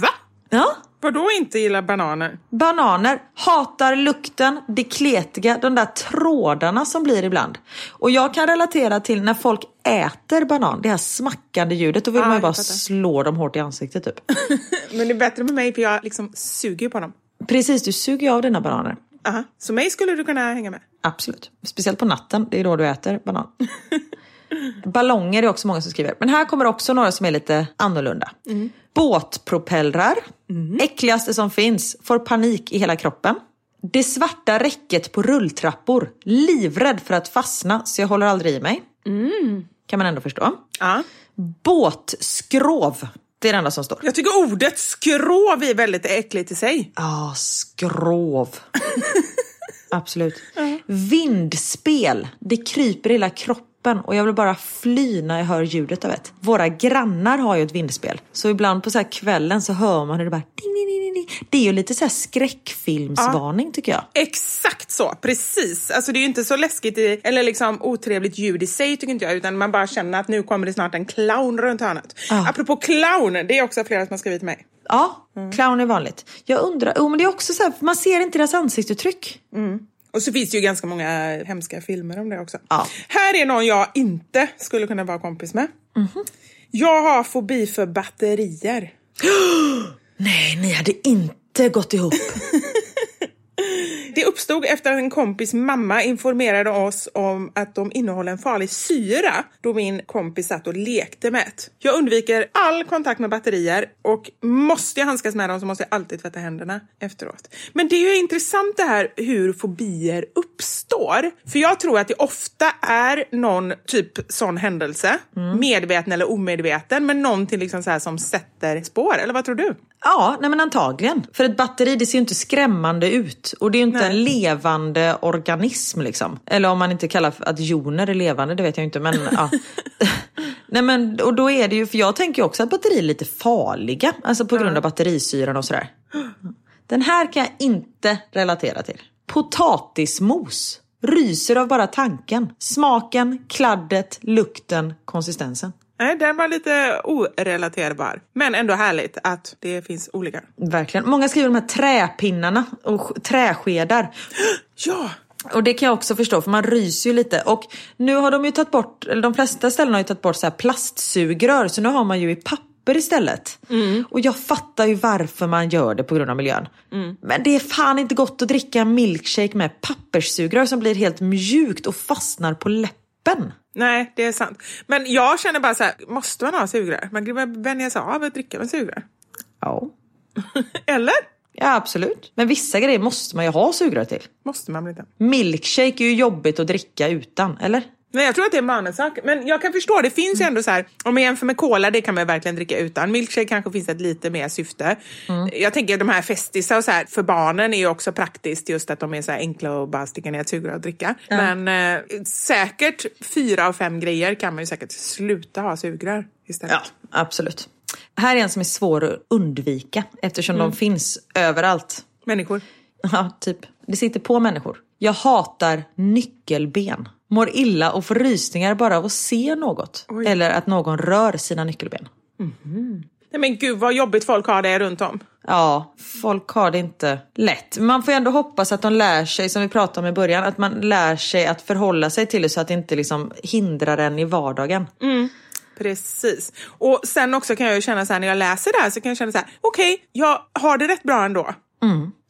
Va? Ja, Vadå inte gillar bananer? Bananer, hatar lukten, det kletiga, de där trådarna som blir ibland. Och jag kan relatera till när folk äter banan, det här smackande ljudet, då vill Ja, man ju bara slå dem hårt i ansiktet typ. Men det är bättre med mig för jag liksom suger på dem. Precis, du suger av dina bananer. Aha. Så mig skulle du kunna hänga med? Absolut. Speciellt på natten, det är då du äter banan. Ballonger är också många som skriver. Men här kommer också några som är lite annorlunda. Båtpropellrar. Äckligaste som finns. Får panik i hela kroppen. Det svarta räcket på rulltrappor. Livrädd för att fastna så jag håller aldrig i mig. Kan man ändå förstå. Ja. Båtskrov. Det är det enda som står. Jag tycker ordet skrov är väldigt äckligt i sig. Ja, skrov. Absolut. Vindspel. Det kryper i hela kroppen och jag vill bara fly när jag hör ljudet av det. Våra grannar har ju ett vindspel. Så ibland på så här kvällen så hör man hur det bara ding, ding, ding, ding. Det är ju lite så här skräckfilmsvarning tycker jag. Exakt så, precis. Alltså det är ju inte så läskigt i, eller liksom otrevligt ljud i sig tycker inte jag, utan man bara känner att nu kommer det snart en clown runt hörnet. Ja. Apropå clown, det är också flera som har skrivit till mig. Ja, clown är vanligt. Jag undrar, oh, men det är också så här, man ser inte deras ansiktsuttryck. Och så finns det ju ganska många hemska filmer om det också. Ja. Här är någon jag inte skulle kunna vara kompis med. Jag har fobi för batterier. Nej, ni hade inte gått ihop. Det uppstod efter att en kompis mamma informerade oss om att de innehåller en farlig syra då min kompis satt och lekte med det. Jag undviker all kontakt med batterier och måste jag handskas med dem så måste jag alltid tvätta händerna efteråt. Men det är ju intressant det här hur fobier uppstår. För jag tror att det ofta är någon typ sån händelse, medveten eller omedveten, men någonting liksom så här som sätter spår. Eller vad tror du? Ja, nej men antagligen. För ett batteri det ser ju inte skrämmande ut. Och det är ju inte Nej. en levande organism liksom. Eller om man inte kallar att joner är levande, det vet jag inte. Men ja. nej men och då är det ju, för jag tänker ju också att batterier är lite farliga. Alltså på grund av batterisyran och sådär. Den här kan jag inte relatera till. Potatismos. Ryser av bara tanken. Smaken, kladdet, lukten, konsistensen. Nej, den var lite orelaterbar. Men ändå härligt att det finns olika. Verkligen. Många skriver de här träpinnarna och sk- träskedar. Ja! Och det kan jag också förstå för man ryser ju lite. Och nu har de ju tagit bort, eller de flesta ställen har ju tagit bort så här plastsugrör så nu har man ju i papper istället. Och jag fattar ju varför man gör det på grund av miljön. Men det är fan inte gott att dricka en milkshake med papperssugrör som blir helt mjukt och fastnar på läppen. Nej, det är sant. Men jag känner bara så här, måste man ha sugrör? Man kan vänja sig av att dricka med sugrör? Ja. Eller? ja, absolut. Men vissa grejer måste man ju ha sugrör till. Måste man väl inte? Milkshake är ju jobbigt att dricka utan, eller? Nej, jag tror att det är en vanesak. Men jag kan förstå, det finns ju ändå så här, om man jämför med cola, det kan man verkligen dricka utan. Milkshake kanske finns ett lite mer syfte. Jag tänker de här festisar och så här, för barnen är ju också praktiskt just att de är så här enkla och bara sticka ner ett sugrör och dricka. Men eh, säkert fyra av fem grejer kan man ju säkert sluta ha sugrör istället. Ja, absolut. Här är en som är svår att undvika eftersom de finns överallt. Människor. Ja, typ. Det sitter på människor. Jag hatar nyckelben. Mår illa och får rysningar bara av att se något. Eller att någon rör sina nyckelben. Nej men gud vad jobbigt folk har det runt om. Ja, folk har det inte lätt. Man får ju ändå hoppas att de lär sig, som vi pratade om i början, att man lär sig att förhålla sig till det så att det inte liksom hindrar en i vardagen. Precis. Och sen också kan jag ju känna så här när jag läser det här så kan jag känna så här, okej, jag har det rätt bra ändå.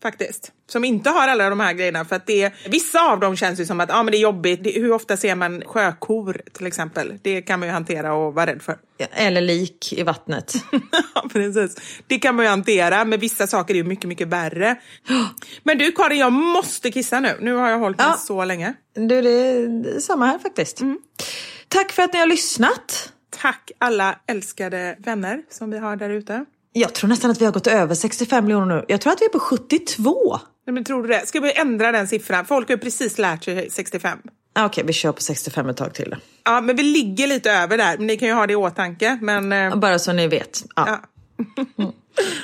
Faktiskt. Som inte har alla de här grejerna för att det, vissa av dem känns ju som att ah, men det är jobbigt. Det, hur ofta ser man sjökor till exempel? Det kan man ju hantera och vara rädd för. Eller lik i vattnet. Ja, precis. Det kan man ju hantera, men vissa saker är ju mycket, mycket värre. Men du Karin, jag måste kissa nu. Nu har jag hållit mig Ja. så länge. Du, det är samma här faktiskt. Tack för att ni har lyssnat. Tack alla älskade vänner som vi har där ute. Jag tror nästan att vi har gått över 65 miljoner nu. Jag tror att vi är på 72. Nej, men tror du det? Ska vi ändra den siffran? Folk har ju precis lärt sig 65. Ah, Okej, vi kör på 65 ett tag till. Ja, men vi ligger lite över där. Ni kan ju ha det i åtanke. Men eh, Bara så ni vet. Ja. ja.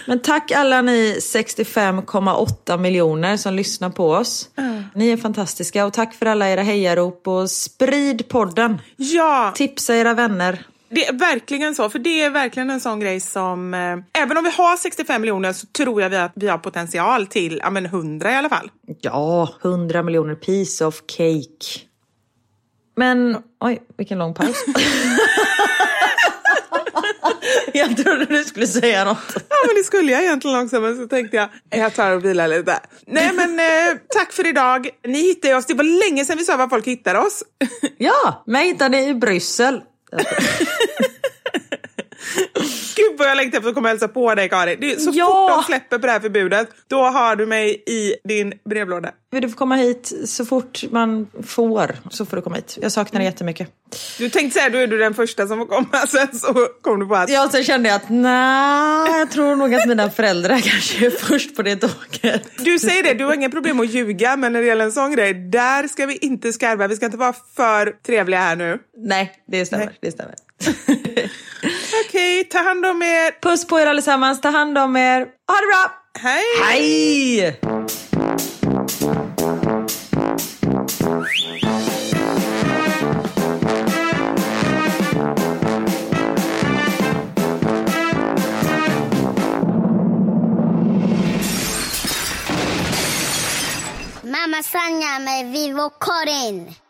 Men tack alla ni 65,8 miljoner som lyssnar på oss. Ni är fantastiska och tack för alla era hejarop och sprid podden. ja, Tipsa era vänner. Det är verkligen så. För det är verkligen en sån grej som... Eh, även om vi har 65 miljoner så tror jag vi att vi har potential till ja, men 100 i alla fall. Ja, 100 miljoner piece of cake. Men, oj, vilken lång paus. jag trodde du skulle säga något. Ja, men det skulle jag egentligen också, men så tänkte jag jag tar och vilar lite. Nej, men eh, tack för idag. Ni hittade oss. Det var länge sedan vi sa var folk hittar oss. Ja, mig hittar ni i Bryssel. Okay. vad jag längtar efter att komma och hälsa på dig Karin. Det är så Ja. fort de släpper på det här förbudet, då har du mig i din brevlåda. Vill du få komma hit så fort man får så får du komma hit. Jag saknar dig jättemycket. Du tänkte säga, då är du den första som får komma, sen så kom du på att Ja, sen kände jag att nej, jag tror nog att mina föräldrar kanske är först på det tåget. Du säger det, du har inga problem att ljuga, men när det gäller en sån grej, där ska vi inte skarva. Vi ska inte vara för trevliga här nu. Nej, det stämmer. Nej. Det stämmer. Okej, ta hand om er. Puss på er allesammans, ta hand om er. Ha det bra! Hej! Hej! Mamma Sanja med Vivo Karin.